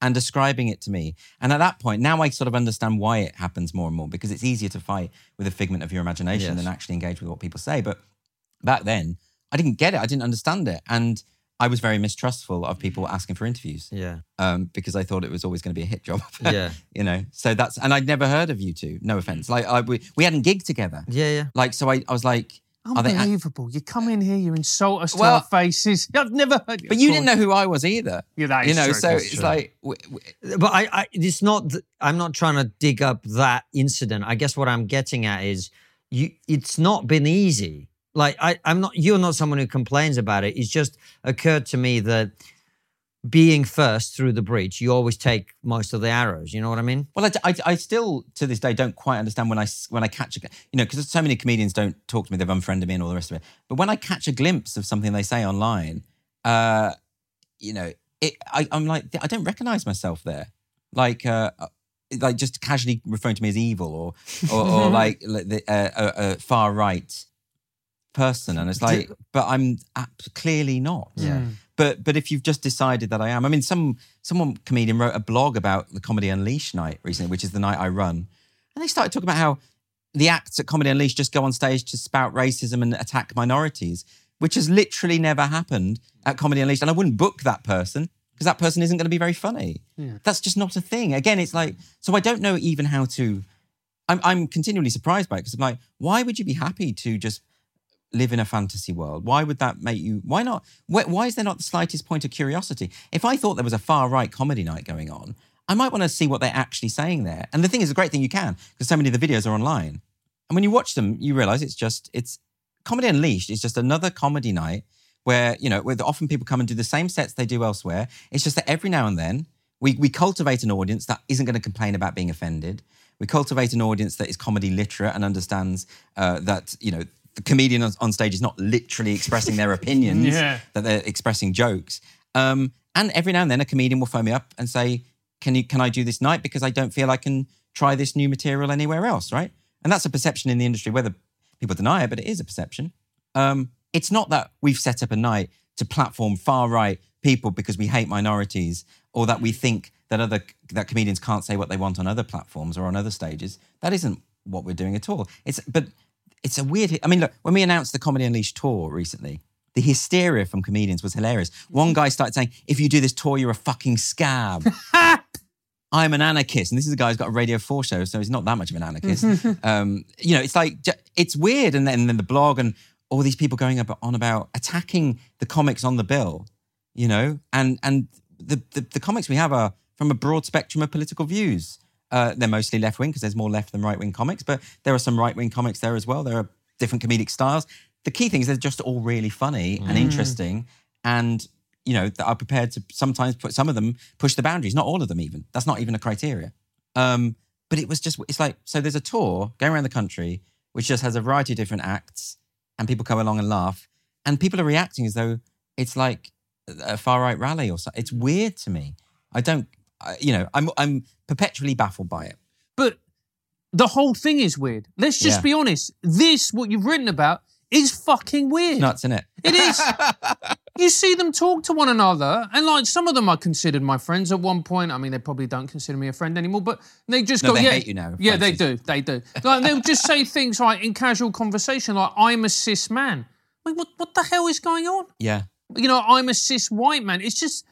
and describing it to me. And at that point, now I sort of understand why it happens more and more because it's easier to fight with a figment of your imagination Yes. than actually engage with what people say. But back then, I didn't get it. I didn't understand it. And I was very mistrustful of people asking for interviews Yeah. um, because I thought it was always going to be a hit job. Yeah. you know, so that's, and I'd never heard of you two, no offense. Like, I, we, we hadn't gigged together. Yeah, yeah. Like, so I, I was like, Unbelievable. you come in here, you insult us to our faces. I've never heard you. but you didn't know who I was either. Yeah, that you know, true, so that's it's true. like, w- w- But I, I it's not. th- I'm not trying to dig up that incident. I guess what I'm getting at is you. It's not been easy. Like I, I'm not. You're not someone who complains about it. It's just occurred to me that being first through the breach, you always take most of the arrows. You know what I mean? Well, I, I, I still to this day don't quite understand when I when I catch a you know because so many comedians don't talk to me, they've unfriended me and all the rest of it. But when I catch a glimpse of something they say online, uh, you know, it I, I'm like I don't recognize myself there, like uh, like just casually referring to me as evil or or, or like, like the, uh, a, a far right person, and it's like, but I'm ab- clearly not. Yeah. But but if you've just decided that I am, I mean, some someone comedian wrote a blog about the Comedy Unleashed night recently, which is the night I run, and they started talking about how the acts at Comedy Unleashed just go on stage to spout racism and attack minorities, which has literally never happened at Comedy Unleashed. And I wouldn't book that person because that person isn't going to be very funny. Yeah. That's just not a thing. Again, it's like so I don't know even how to. I'm I'm continually surprised by it because I'm like, why would you be happy to just live in a fantasy world? Why would that make you? Why not? Why, why is there not the slightest point of curiosity? If I thought there was a far right comedy night going on, I might want to see what they're actually saying there. And the thing is, a great thing you can because so many of the videos are online. And when you watch them, you realize it's just it's comedy unleashed. It's just another comedy night where you know where often people come and do the same sets they do elsewhere. It's just that every now and then we we cultivate an audience that isn't going to complain about being offended. We cultivate an audience that is comedy literate and understands uh, that you know the comedian on, on stage is not literally expressing their opinions, Yeah. that they're expressing jokes. Um, and every now and then a comedian will phone me up and say, "Can you can I do this night because I don't feel I can try this new material anywhere else?" Right? And that's a perception in the industry, whether people deny it, but it is a perception. Um, it's not that we've set up a night to platform far right people because we hate minorities or that we think that other that comedians can't say what they want on other platforms or on other stages. That isn't what we're doing at all. It's but it's a weird. I mean, look, when we announced the Comedy Unleashed tour recently, the hysteria from comedians was hilarious. One guy started saying, "If you do this tour, you're a fucking scab." I'm an anarchist, and this is a guy who's got a Radio Four show, so he's not that much of an anarchist. um, you know, it's like it's weird, and then, and then the blog and all these people going on about attacking the comics on the bill. You know, and and the the, the comics we have are from a broad spectrum of political views. Uh, they're mostly left wing because there's more left than right wing comics, but there are some right wing comics there as well. There are different comedic styles. The key thing is they're just all really funny and interesting, and you know that are prepared to sometimes put some of them push the boundaries. Not all of them, even. That's not even a criteria. Um, but it was just it's like so. There's a tour going around the country which just has a variety of different acts, and people come along and laugh, and people are reacting as though it's like a far right rally or something. It's weird to me. I don't, you know, I'm I'm perpetually baffled by it. But the whole thing is weird. Let's just Yeah. be honest. This, what you've written about, is fucking weird. Nuts, in it? It is. you see them talk to one another, and like some of them I considered my friends at one point. I mean, they probably don't consider me a friend anymore, but they just No, go, they yeah, hate you now, Yeah, they do. They do. Like they'll just say things like in casual conversation, like "I'm a cis man." Like, what what the hell is going on? Yeah. You know, I'm a cis white man. It's just,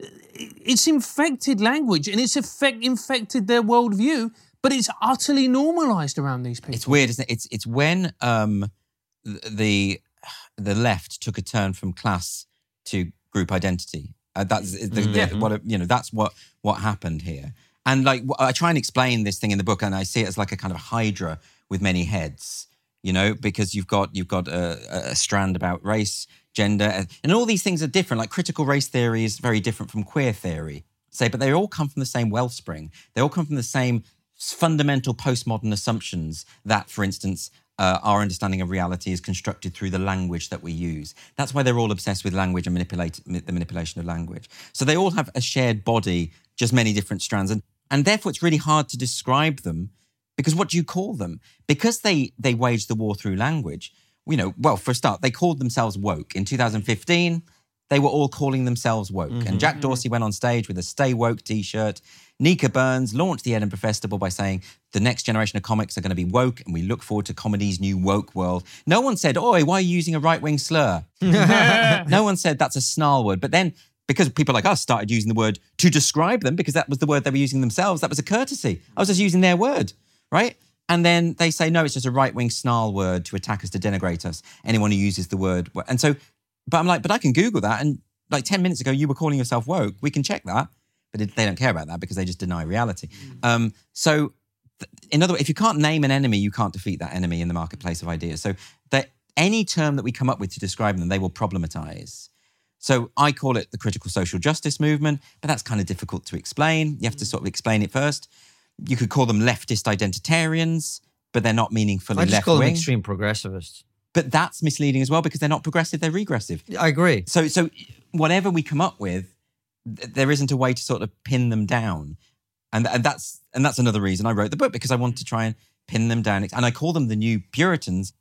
it's infected language, and it's effect, infected their worldview. But it's utterly normalized around these people. It's weird, isn't it? It's it's when um the the left took a turn from class to group identity. Uh, that's the, the, Yeah. what you know. That's what what happened here. And like I try and explain this thing in the book, and I see it as like a kind of hydra with many heads. You know, because you've got you've got a, a strand about race, gender, and, all these things are different. Like critical race theory is very different from queer theory. Say, but they all come from the same wellspring. They all come from the same fundamental postmodern assumptions that, for instance, uh, our understanding of reality is constructed through the language that we use. That's why they're all obsessed with language and manipulate the manipulation of language. So they all have a shared body, just many different strands, and and therefore it's really hard to describe them because what do you call them? Because they they wage the war through language. You know, well, for a start, they called themselves woke in 2015. they were all calling themselves woke. And mm-hmm. Jack mm-hmm. Dorsey went on stage with a Stay Woke t shirt. Nica Burns launched the Edinburgh Festival by saying, The next generation of comics are going to be woke, and we look forward to comedy's new woke world. No one said, Oi, why are you using a right wing slur? no one said that's a snarl word. But then, because people like us started using the word to describe them, because that was the word they were using themselves, that was a courtesy. I was just using their word, right? And then they say, no, it's just a right wing snarl word to attack us, to denigrate us, anyone who uses the word. And so, but I'm like, but I can Google that. And like 10 minutes ago, you were calling yourself woke. We can check that. But they don't care about that because they just deny reality. Um, so, in other words, if you can't name an enemy, you can't defeat that enemy in the marketplace of ideas. So, that any term that we come up with to describe them, they will problematize. So I call it the critical social justice movement, but that's kind of difficult to explain. You have to sort of explain it first. You could call them leftist identitarians, but they're not meaningfully I just left call them wing. extreme progressivists. But that's misleading as well because they're not progressive; they're regressive. I agree. So, so whatever we come up with, th- there isn't a way to sort of pin them down, and and that's and that's another reason I wrote the book because I want to try and pin them down, and I call them the new Puritans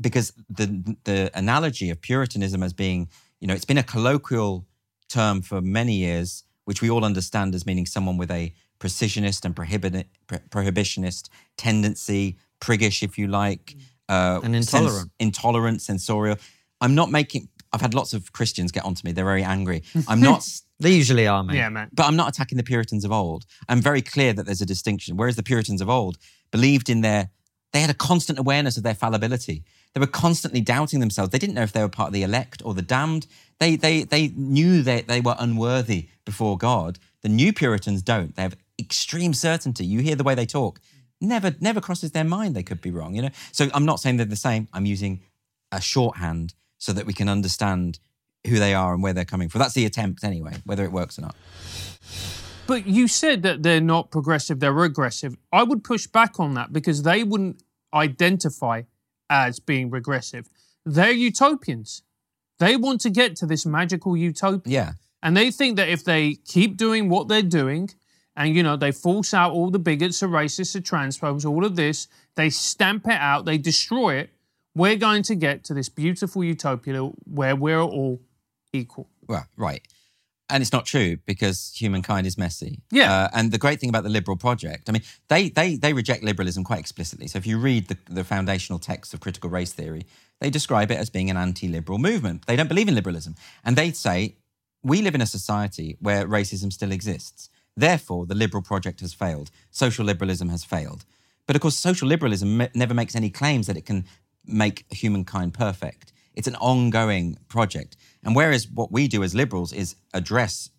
because the the analogy of Puritanism as being, you know, it's been a colloquial term for many years, which we all understand as meaning someone with a precisionist and prohibit, prohibitionist tendency, priggish, if you like, uh, And intolerant. intolerant, sensorial. I'm not making. I've had lots of Christians get onto me. They're very angry. I'm not. They usually are, mate. Yeah, man. But I'm not attacking the Puritans of old. I'm very clear that there's a distinction. Whereas the Puritans of old believed in their, they had a constant awareness of their fallibility. They were constantly doubting themselves. They didn't know if they were part of the elect or the damned. They they they knew that they were unworthy before God. The new Puritans don't. They have extreme certainty. You hear the way they talk. Never never crosses their mind they could be wrong. You know. So I'm not saying they're the same. I'm using a shorthand so that we can understand who they are and where they're coming from. That's the attempt anyway, whether it works or not. But you said that they're not progressive, they're regressive. I would push back on that because they wouldn't identify as being regressive. They're utopians. They want to get to this magical utopia. Yeah. And they think that if they keep doing what they're doing, and you know, they force out all the bigots, the racists, the transphobes, all of this, they stamp it out, they destroy it, we're going to get to this beautiful utopia where we're all equal. Well, right. And it's not true because humankind is messy. Yeah. Uh, and the great thing about the liberal project, I mean, they they they reject liberalism quite explicitly. So if you read the, the foundational texts of critical race theory, they describe it as being an anti-liberal movement. They don't believe in liberalism. And they say, we live in a society where racism still exists. Therefore, the liberal project has failed. Social liberalism has failed. But of course, social liberalism me- never makes any claims that it can make humankind perfect. It's an ongoing project. And whereas what we do as liberals is address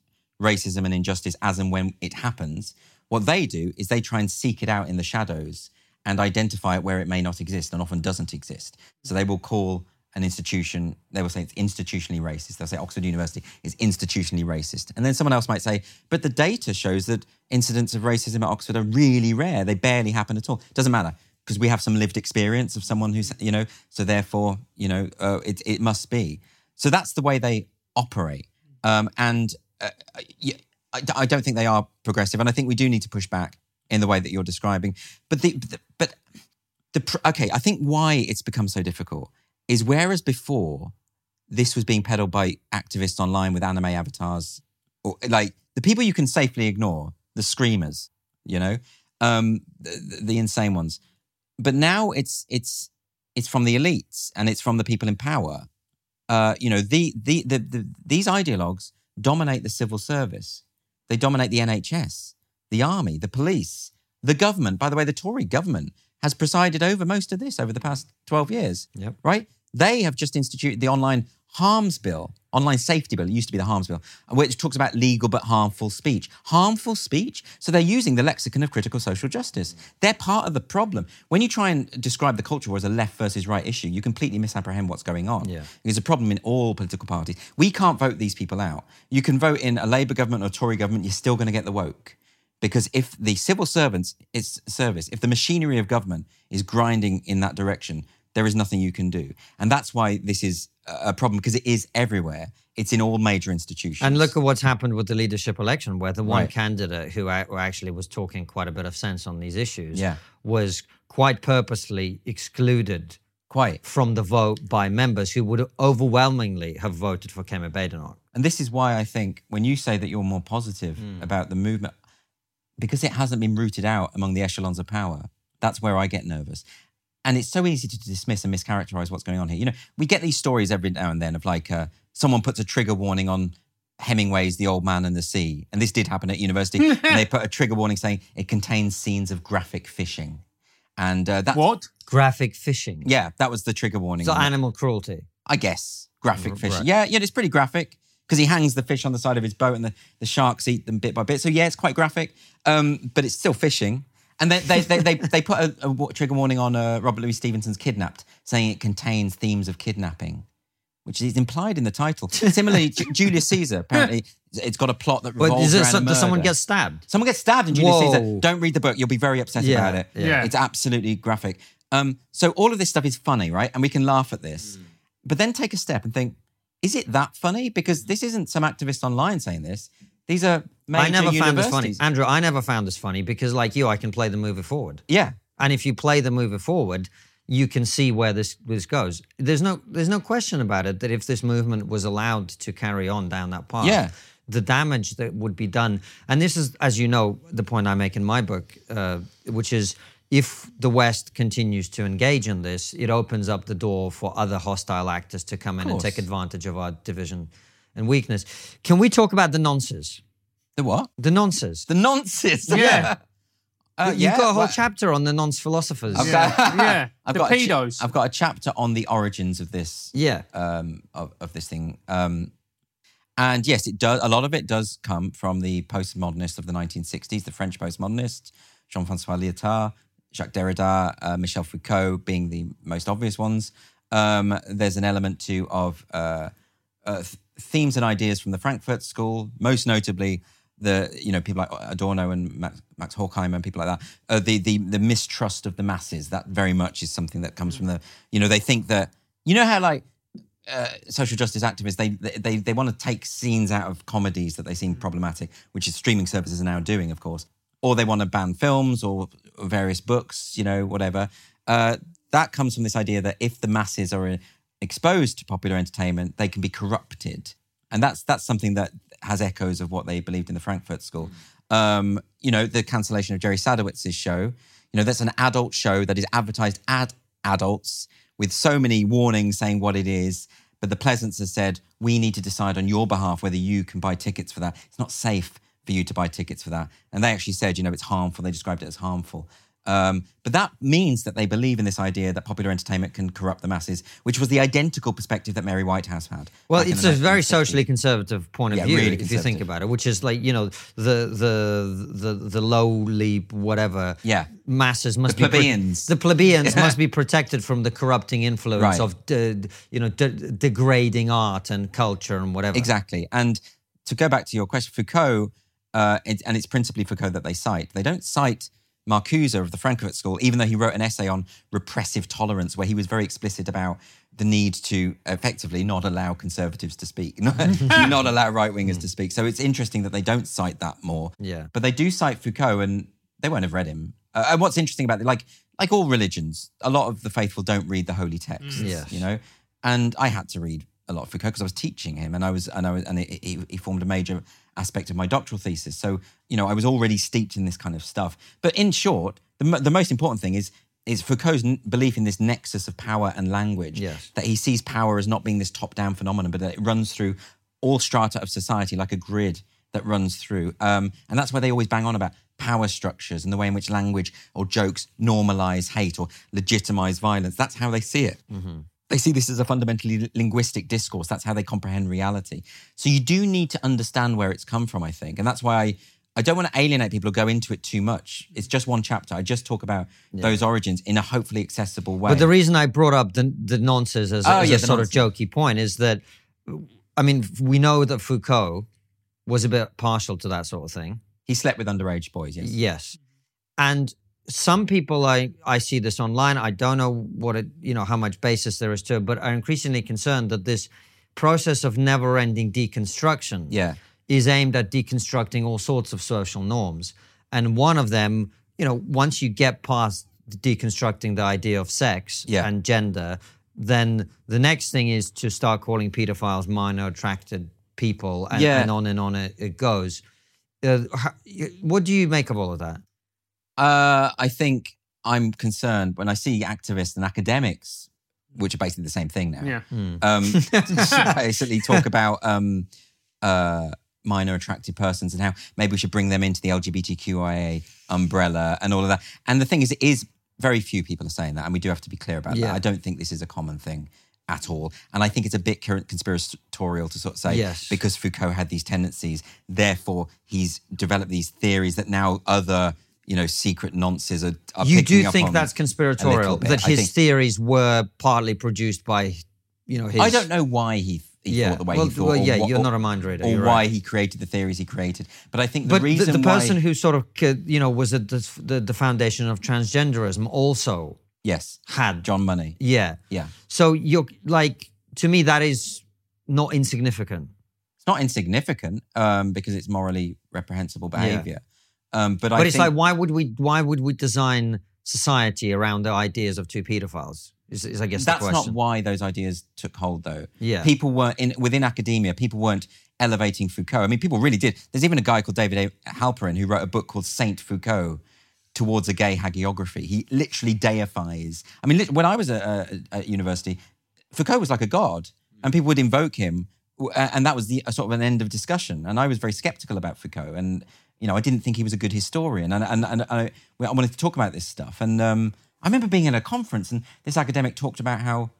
racism and injustice as and when it happens, what they do is they try and seek it out in the shadows and identify it where it may not exist and often doesn't exist. So they will call an institution, they will say it's institutionally racist. They'll say Oxford University is institutionally racist. And then someone else might say, but the data shows that incidents of racism at Oxford are really rare. They barely happen at all. Doesn't matter because we have some lived experience of someone who's, you know, so therefore, you know, uh, it, it must be. So that's the way they operate. Um, and uh, I, I don't think they are progressive. And I think we do need to push back in the way that you're describing. But the, the but the okay, I think why it's become so difficult is whereas before this was being peddled by activists online with anime avatars, or like the people you can safely ignore, the screamers, you know, um, the, the- insane ones. But now it's it's it's from the elites and it's from the people in power. Uh, you know, the, the the the these ideologues dominate the civil service. They dominate the NHS, the army, the police, the government. By the way, the Tory government has presided over most of this over the past 12 years. Yep. Right? They have just instituted the online harms bill, online safety bill. It used to be the harms bill, which talks about legal but harmful speech. Harmful speech? So they're using the lexicon of critical social justice. They're part of the problem. When you try and describe the culture war as a left versus right issue, you completely misapprehend what's going on. Yeah. There's a problem in all political parties. We can't vote these people out. You can vote in a Labour government or a Tory government, you're still going to get the woke. Because if the civil servants, its service, if the machinery of government is grinding in that direction, there is nothing you can do. And that's why this is a problem because it is everywhere. It's in all major institutions. And look at what's happened with the leadership election, where the one Right. candidate who, actually was talking quite a bit of sense on these issues Yeah. was quite purposely excluded Quite. from the vote by members who would overwhelmingly have voted for Kemi Badenoch. And this is why I think when you say that you're more positive hmm. about the movement, because it hasn't been rooted out among the echelons of power, that's where I get nervous. And it's so easy to dismiss and mischaracterize what's going on here. You know, we get these stories every now and then of like uh, someone puts a trigger warning on Hemingway's The Old Man and the Sea. And this did happen at university. and they put a trigger warning saying it contains scenes of graphic fishing. And uh, that's What? Graphic fishing. Yeah, that was the trigger warning. So on it. animal cruelty. I guess graphic R- fishing. right. Yeah, yeah, it's pretty graphic because he hangs the fish on the side of his boat and the, the sharks eat them bit by bit. So yeah, it's quite graphic, um, but it's still fishing. And then they they, they, they put a, a trigger warning on uh, Robert Louis Stevenson's Kidnapped, saying it contains themes of kidnapping, which is implied in the title. Similarly, Ju- Julius Caesar apparently it's got a plot that But revolves is it, around so, a does someone get stabbed? Someone gets stabbed in Julius Whoa. Caesar. Don't read the book. You'll be very upset Yeah, about it. yeah. Yeah. It's absolutely graphic. Um, so all of this stuff is funny, right? And we can laugh at this. But then take a step and think, is it that funny? Because this isn't some activist online saying this. These are major I never found this funny. Andrew, I never found this funny because, like you, I can play the movie forward. Yeah. And if you play the movie forward, you can see where this this goes. There's no there's no question about it that if this movement was allowed to carry on down that path, Yeah. the damage that would be done. And this is, as you know, the point I make in my book, uh, which is if the West continues to engage in this, it opens up the door for other hostile actors to come in and take advantage of our division and weakness. Can we talk about the nonces? The what? The nonces. The nonsense. Yeah. Uh, You've yeah, got a whole well, chapter on the nonce philosophers. I've got- Yeah. I've the got a cha- pedos. I've got a chapter on the origins of this Yeah. um, of, of this thing. Um, and yes, it does. A lot of it does come from the postmodernists of the 1960s, the French postmodernists, Jean-François Lyotard, Jacques Derrida, uh, Michel Foucault being the most obvious ones. Um, there's an element too of uh, uh, th- themes and ideas from the Frankfurt School, most notably the you know people like Adorno and Max, Max Horkheimer and people like that. Uh, the the the mistrust of the masses that very much is something that comes from the you know they think that you know how like uh, social justice activists they they they want to take scenes out of comedies that they seem problematic, which is streaming services are now doing, of course, or they want to ban films or various books, you know, whatever. Uh, that comes from this idea that if the masses are uh, exposed to popular entertainment, they can be corrupted, and that's that's something that has echoes of what they believed in the Frankfurt School. Um, you know, the cancellation of Jerry Sadowitz's show. You know, that's an adult show that is advertised at adults with so many warnings saying what it is. But the Pleasance has said, we need to decide on your behalf whether you can buy tickets for that. It's not safe for you to buy tickets for that. And they actually said, you know, it's harmful. They described it as harmful. Um, but that means that they believe in this idea that popular entertainment can corrupt the masses, which was the identical perspective that Mary Whitehouse had. Well, it's a very socially conservative point of Yeah, view, really if you think about it, which is like you know the the the the lowly whatever Yeah. masses must The be plebeians. the plebeians must be protected from the corrupting influence Right. of de, you know de- degrading art and culture and whatever. Exactly. And to go back to your question, Foucault, uh, and it's principally Foucault that they cite. They don't cite Marcuse of the Frankfurt School, even though he wrote an essay on repressive tolerance, where he was very explicit about the need to effectively not allow conservatives to speak, not, not allow right wingers to speak. So it's interesting that they don't cite that more. Yeah. But they do cite Foucault, and they won't have read him. Uh, and what's interesting about it, like like all religions, a lot of the faithful don't read the holy texts. Yes. You know, and I had to read a lot of Foucault because I was teaching him, and I was and I was and he, he formed a major aspect of my doctoral thesis. So you know, I was already steeped in this kind of stuff. But in short, the the most important thing is is Foucault's n- belief in this nexus of power and language. Yes. That he sees power as not being this top down phenomenon, but that it runs through all strata of society like a grid that runs through. Um, and that's why they always bang on about power structures and the way in which language or jokes normalize hate or legitimize violence. That's how they see it. They see this as a fundamentally linguistic discourse. That's how they comprehend reality. So you do need to understand where it's come from, I think. And that's why I, I don't want to alienate people or go into it too much. It's just one chapter. I just talk about those origins in a hopefully accessible way. But the reason I brought up the the nonsense as, a- Oh, as yeah, a sort nonsense. of jokey point is that, I mean, we know that Foucault was a bit partial to that sort of thing. he slept with underage boys, yes. Yes. And some people I, I see this online, I don't know what it, you know, how much basis there is to it, but are increasingly concerned that this process of never ending deconstruction Yeah. is aimed at deconstructing all sorts of social norms. And one of them, you know, once you get past deconstructing the idea of sex Yeah. and gender, then the next thing is to start calling pedophiles minor attracted people, and, Yeah. and on and on it, it goes. Uh, how, what do you make of all of that? Uh, I think I'm concerned when I see activists and academics, which are basically the same thing now. Yeah. Um, basically talk about um, uh, minor attracted persons and how maybe we should bring them into the LGBTQIA umbrella and all of that. And the thing is, it is very few people are saying that, and we do have to be clear about Yeah. that. I don't think this is a common thing at all, and I think it's a bit conspiratorial to sort of say Yes. because Foucault had these tendencies, therefore he's developed these theories that now other you know secret nonces are. are you do think that's conspiratorial that his think- theories were partly produced by, you know, his. I don't know why he, he Yeah, thought the way well, he thought. well, yeah, what- you're or- not a mind reader, Or why right. he created the theories he created. But I think the But the, reason the why, person who sort of, uh, you know, was at the, the, the foundation of transgenderism also yes, had John Money. Yeah. Yeah, So you're like, to me, that is not insignificant. it's not insignificant um, because it's morally reprehensible behavior. Um, but I it's think, like, why would we? Why would we design society around the ideas of two pedophiles? Is, is I guess that's not why those ideas took hold, though. Yeah. people weren't in within academia. People weren't elevating Foucault. I mean, people really did. There's even a guy called David A. Halperin who wrote a book called Saint Foucault. Towards a gay hagiography, he literally deifies. I mean, when I was at, uh, at university, Foucault was like a god, and people would invoke him, and that was the sort of an end of discussion. And I was very skeptical about Foucault, and you know, I didn't think he was a good historian, and and and I, I wanted to talk about this stuff. And um, I remember being at a conference, and this academic talked about how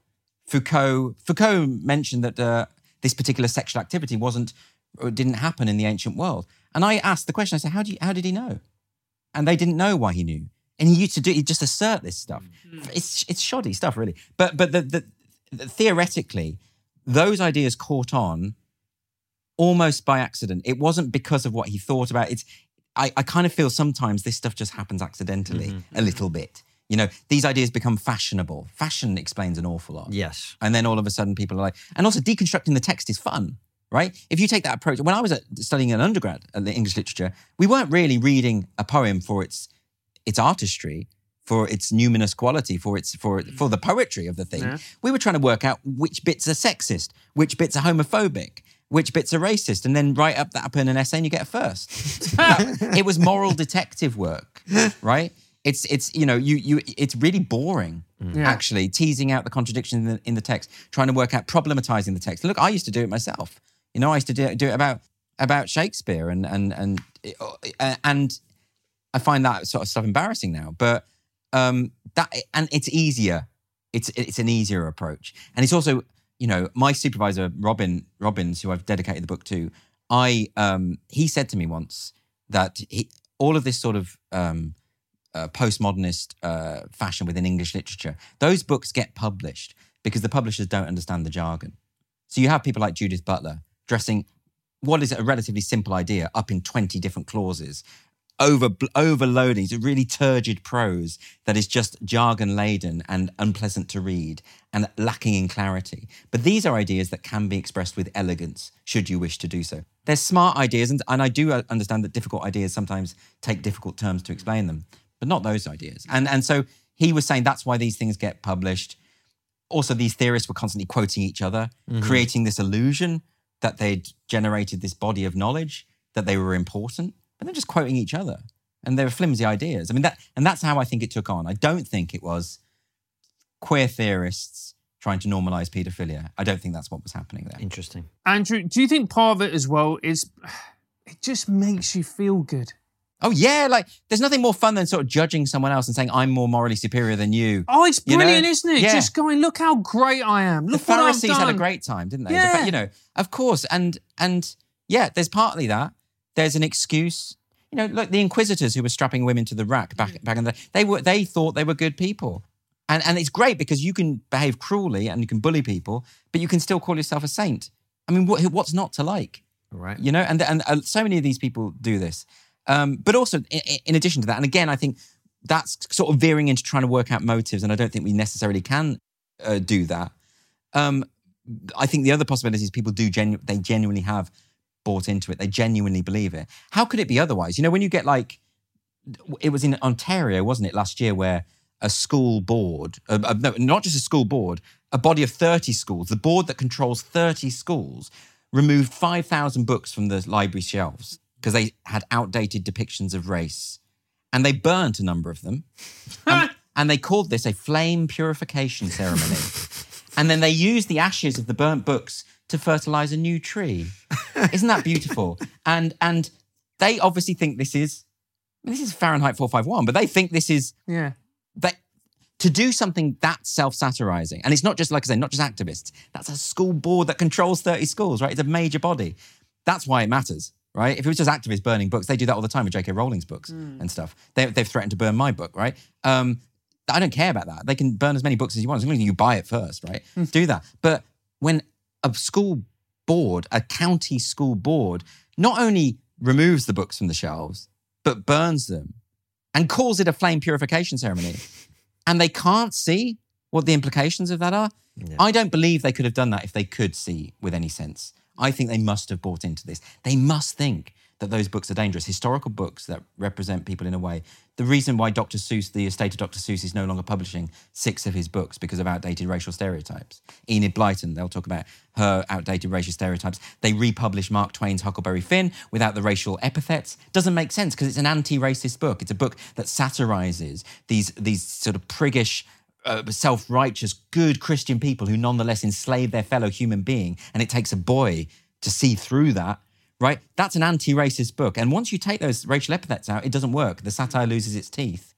Foucault Foucault mentioned that uh, this particular sexual activity wasn't or didn't happen in the ancient world. And I asked the question. I said, "How do you, how did he know?" And they didn't know why he knew. And he used to do he just assert this stuff. It's it's shoddy stuff, really. But but the, the, the theoretically, those ideas caught on almost by accident. It wasn't because of what he thought about. It's I, I kind of feel sometimes this stuff just happens accidentally mm-hmm, a mm-hmm. little bit. You know, these ideas become fashionable. Fashion explains an awful lot. Yes. And then all of a sudden people are like, and also deconstructing the text is fun, right? If you take that approach, when I was at, studying an undergrad at the English literature, we weren't really reading a poem for its its artistry, for its numinous quality, for its for for the poetry of the thing. Yeah. We were trying to work out which bits are sexist, which bits are homophobic, which bits are racist, and then write up that up in an essay and you get a first. It was moral detective work, right? It's it's you know you you it's really boring Yeah. actually teasing out the contradictions in the, in the text, trying to work out problematizing the text. Look, I used to do it myself. You know, I used to do it, do it about about Shakespeare and and and uh, and I find that sort of stuff embarrassing now. But um, that and it's easier. It's it's an easier approach, and it's also you know my supervisor Robin Robbins, who I've dedicated the book to. I um, he said to me once that he, all of this sort of um, uh, postmodernist uh, fashion within English literature, those books get published because the publishers don't understand the jargon. So you have people like Judith Butler dressing what is a relatively simple idea up in 20 different clauses, over overloading it's really turgid prose that is just jargon laden and unpleasant to read and lacking in clarity. But these are ideas that can be expressed with elegance, should you wish to do so. They're smart ideas, and, and I do uh, understand that difficult ideas sometimes take difficult terms to explain them, but not those ideas. And and so he was saying that's why these things get published. Also, these theorists were constantly quoting each other, creating this illusion that they'd generated this body of knowledge, that they were important, but they're just quoting each other. And they were flimsy ideas. I mean, that, and that's how I think it took on. I don't think it was queer theorists trying to normalize paedophilia. I don't think that's what was happening there. Interesting. Andrew, do you think part of it as well is it just makes you feel good? Oh, yeah. Like, there's nothing more fun than sort of judging someone else and saying, I'm more morally superior than you. Oh, it's You know? brilliant, isn't it? Yeah. Just going, look how great I am. the Look what I've Pharisees done. had a great time, didn't they? Yeah. fa- you know, of course, and and yeah, there's partly that. There's an excuse. You know, like the Inquisitors who were strapping women to the rack Mm. back back in the day, they were they thought they were good people, and and it's great because you can behave cruelly and you can bully people, but you can still call yourself a saint. I mean, what, what's not to like? Right. you know and and uh, so many of these people do this um, but also in, in addition to that and again i think that's sort of veering into trying to work out motives and i don't think we necessarily can uh, do that um, i think the other possibility is people do genu- they genuinely have bought into it they genuinely believe it how could it be otherwise you know when you get like it was in ontario wasn't it last year where a school board, uh, uh, no, not just a school board, a body of 30 schools, the board that controls 30 schools, removed 5,000 books from the library shelves because they had outdated depictions of race. And they burnt a number of them. and, and they called this a flame purification ceremony. and then they used the ashes of the burnt books to fertilize a new tree. Isn't that beautiful? and and they obviously think this is this is Fahrenheit 451, but they think this is Yeah. that to do something that self-satirizing, and it's not just like I say, not just activists. That's a school board that controls 30 schools, right? It's a major body. That's why it matters, right? If it was just activists burning books, they do that all the time with J.K. Rowling's books and stuff. They, they've threatened to burn my book, right? Um, I don't care about that. They can burn as many books as you want, as long as you buy it first, right? Do that. But when a school board, a county school board, not only removes the books from the shelves, but burns them and calls it a flame purification ceremony, and they can't see what the implications of that are, I don't believe they could have done that if they could see with any sense. I think they must have bought into this. They must think that those books are dangerous. Historical books that represent people in a way. The reason why Dr. Seuss, the estate of Dr. Seuss, is no longer publishing six of his books because of outdated racial stereotypes. Enid Blyton, they'll talk about her outdated racial stereotypes. They republish Mark Twain's Huckleberry Finn without the racial epithets. Doesn't make sense because it's an anti-racist book. It's a book that satirizes these these sort of priggish uh, self-righteous, good Christian people who nonetheless enslave their fellow human being, and it takes a boy to see through that. Right? That's an anti-racist book, and once you take those racial epithets out, it doesn't work. The satire loses its teeth.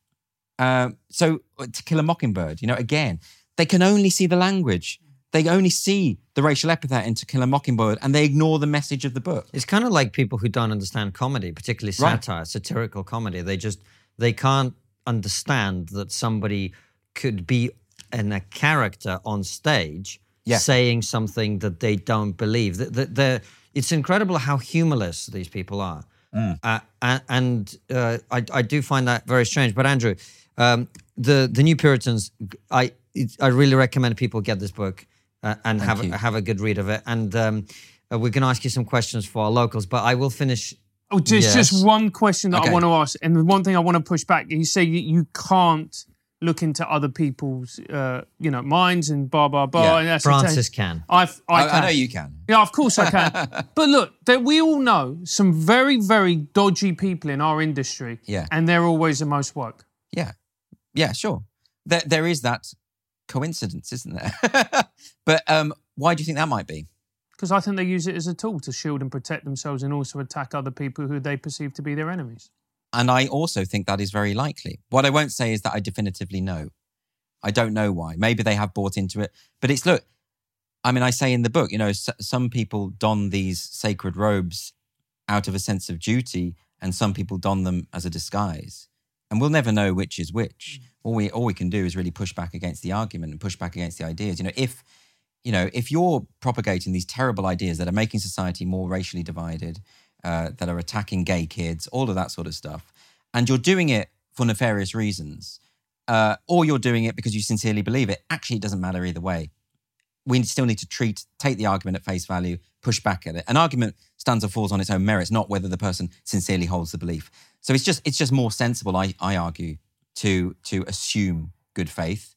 Um, so, uh, To Kill a Mockingbird, you know, again, they can only see the language. They only see the racial epithet in To Kill a Mockingbird, and they ignore the message of the book. It's kind of like people who don't understand comedy, particularly Right. satire, satirical comedy. They just they can't understand that somebody could be in a character on stage Yeah. saying something that they don't believe. The, the, the, it's incredible how humorless these people are, uh, a- and uh, I, I do find that very strange. But Andrew, um, the the New Puritans, I it, I really recommend people get this book uh, and have you. a, have a good read of it. And um, uh, we're going to ask you some questions for our locals, but I will finish. Oh, there's Yes. just one question that Okay. I want to ask, and the one thing I want to push back. You say you, you can't look into other people's, uh, you know, minds and blah blah blah. Yeah. And that's Francis can. I've, I, I, I know you can. Yeah, of course I can. but look, that we all know some very, very dodgy people in our industry. Yeah. And they're always the most woke. Yeah, yeah, sure. There, there is that coincidence, isn't there? but um, why do you think that might be? Because I think they use it as a tool to shield and protect themselves and also attack other people who they perceive to be their enemies. And I also think that is very likely. What I won't say is that I definitively know. I don't know why. Maybe they have bought into it. But it's, look, I mean, I say in the book, you know, s- some people don these sacred robes out of a sense of duty, and some people don them as a disguise. And we'll never know which is which. Mm. All we all we can do is really push back against the argument and push back against the ideas. You know, if you know, if you're propagating these terrible ideas that are making society more racially divided, uh, that are attacking gay kids, all of that sort of stuff, and you're doing it for nefarious reasons, uh, or you're doing it because you sincerely believe it, actually, it doesn't matter either way. We still need to treat, take the argument at face value, push back at it. An argument stands or falls on its own merits, not whether the person sincerely holds the belief. So it's just, it's just more sensible, I, I argue, to to assume good faith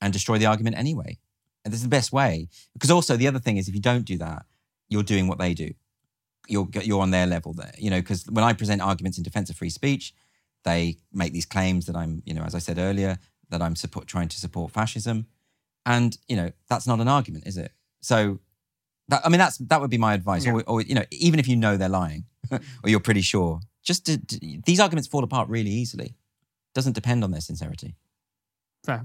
and destroy the argument anyway. And this is the best way. Because also the other thing is, if you don't do that, you're doing what they do. You're you're on their level there. You know, because when I present arguments in defense of free speech, they make these claims that I'm, you know, as I said earlier, that I'm support, trying to support fascism, and you know that's not an argument, is it? So, that, I mean, that's that would be my advice. Or, or you know, even if you know they're lying, or you're pretty sure, just to, to- these arguments fall apart really easily. Doesn't depend on their sincerity. Fair.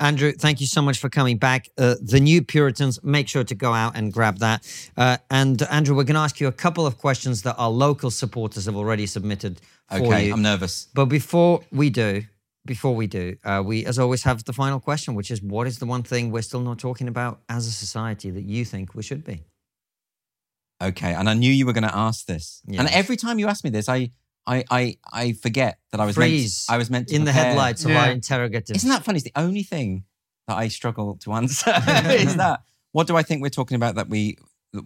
Andrew, thank you so much for coming back. Uh, the New Puritans, make sure to go out and grab that. Uh, and Andrew, we're going to ask you a couple of questions that our local supporters have already submitted for Okay, you. I'm nervous. But before we do, before we do, uh, we as always have the final question, which is what is the one thing we're still not talking about as a society that you think we should be? Okay, and I knew you were going to ask this. Yeah. And every time you ask me this, I, I, I, I forget that I was Freeze. meant. I was meant to in the prepare. headlights of Yeah. our interrogative. Isn't that funny? It's the only thing that I struggle to answer. is that what do I think we're talking about that we?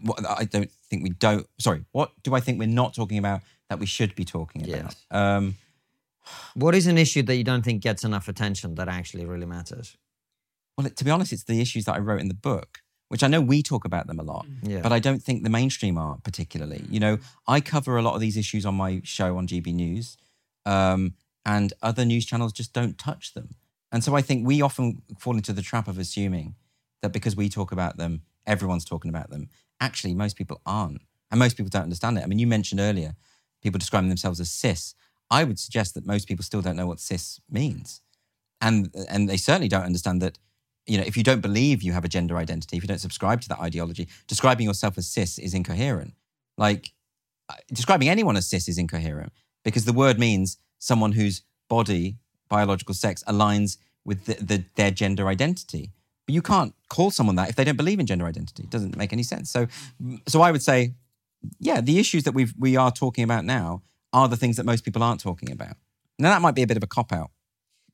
What I don't think we don't. Sorry, what do I think we're not talking about that we should be talking about? Yes. Um, What is an issue that you don't think gets enough attention that actually really matters? Well, to be honest, it's the issues that I wrote in the book, which I know we talk about them a lot, Yeah. but I don't think the mainstream are particularly. You know, I cover a lot of these issues on my show on GB News, um, and other news channels just don't touch them. And so I think we often fall into the trap of assuming that because we talk about them, everyone's talking about them. Actually, most people aren't. And most people don't understand it. I mean, you mentioned earlier people describing themselves as cis. I would suggest that most people still don't know what cis means. And, and they certainly don't understand that, you know, if you don't believe you have a gender identity, if you don't subscribe to that ideology, describing yourself as cis is incoherent. Like, uh, describing anyone as cis is incoherent because the word means someone whose body, biological sex, aligns with the, the, their gender identity. But you can't call someone that if they don't believe in gender identity. It doesn't make any sense. So, so I would say, yeah, the issues that we we are talking about now are the things that most people aren't talking about. Now that might be a bit of a cop out.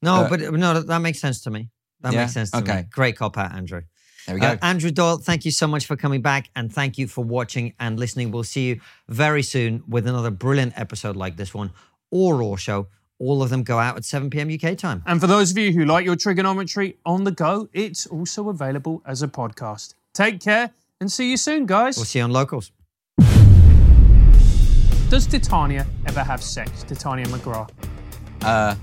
No, Uh, but no, that makes sense to me. That Yeah? makes sense to me. Okay. Great cop out, Andrew. There we go. Uh, Andrew Doyle, thank you so much for coming back and thank you for watching and listening. We'll see you very soon with another brilliant episode like this one or Raw Show. All of them go out at 7 p.m. UK time. And for those of you who like your Triggernometry on the go, it's also available as a podcast. Take care and see you soon, guys. We'll see you on Locals. Does Titania ever have sex? Titania McGrath. Uh,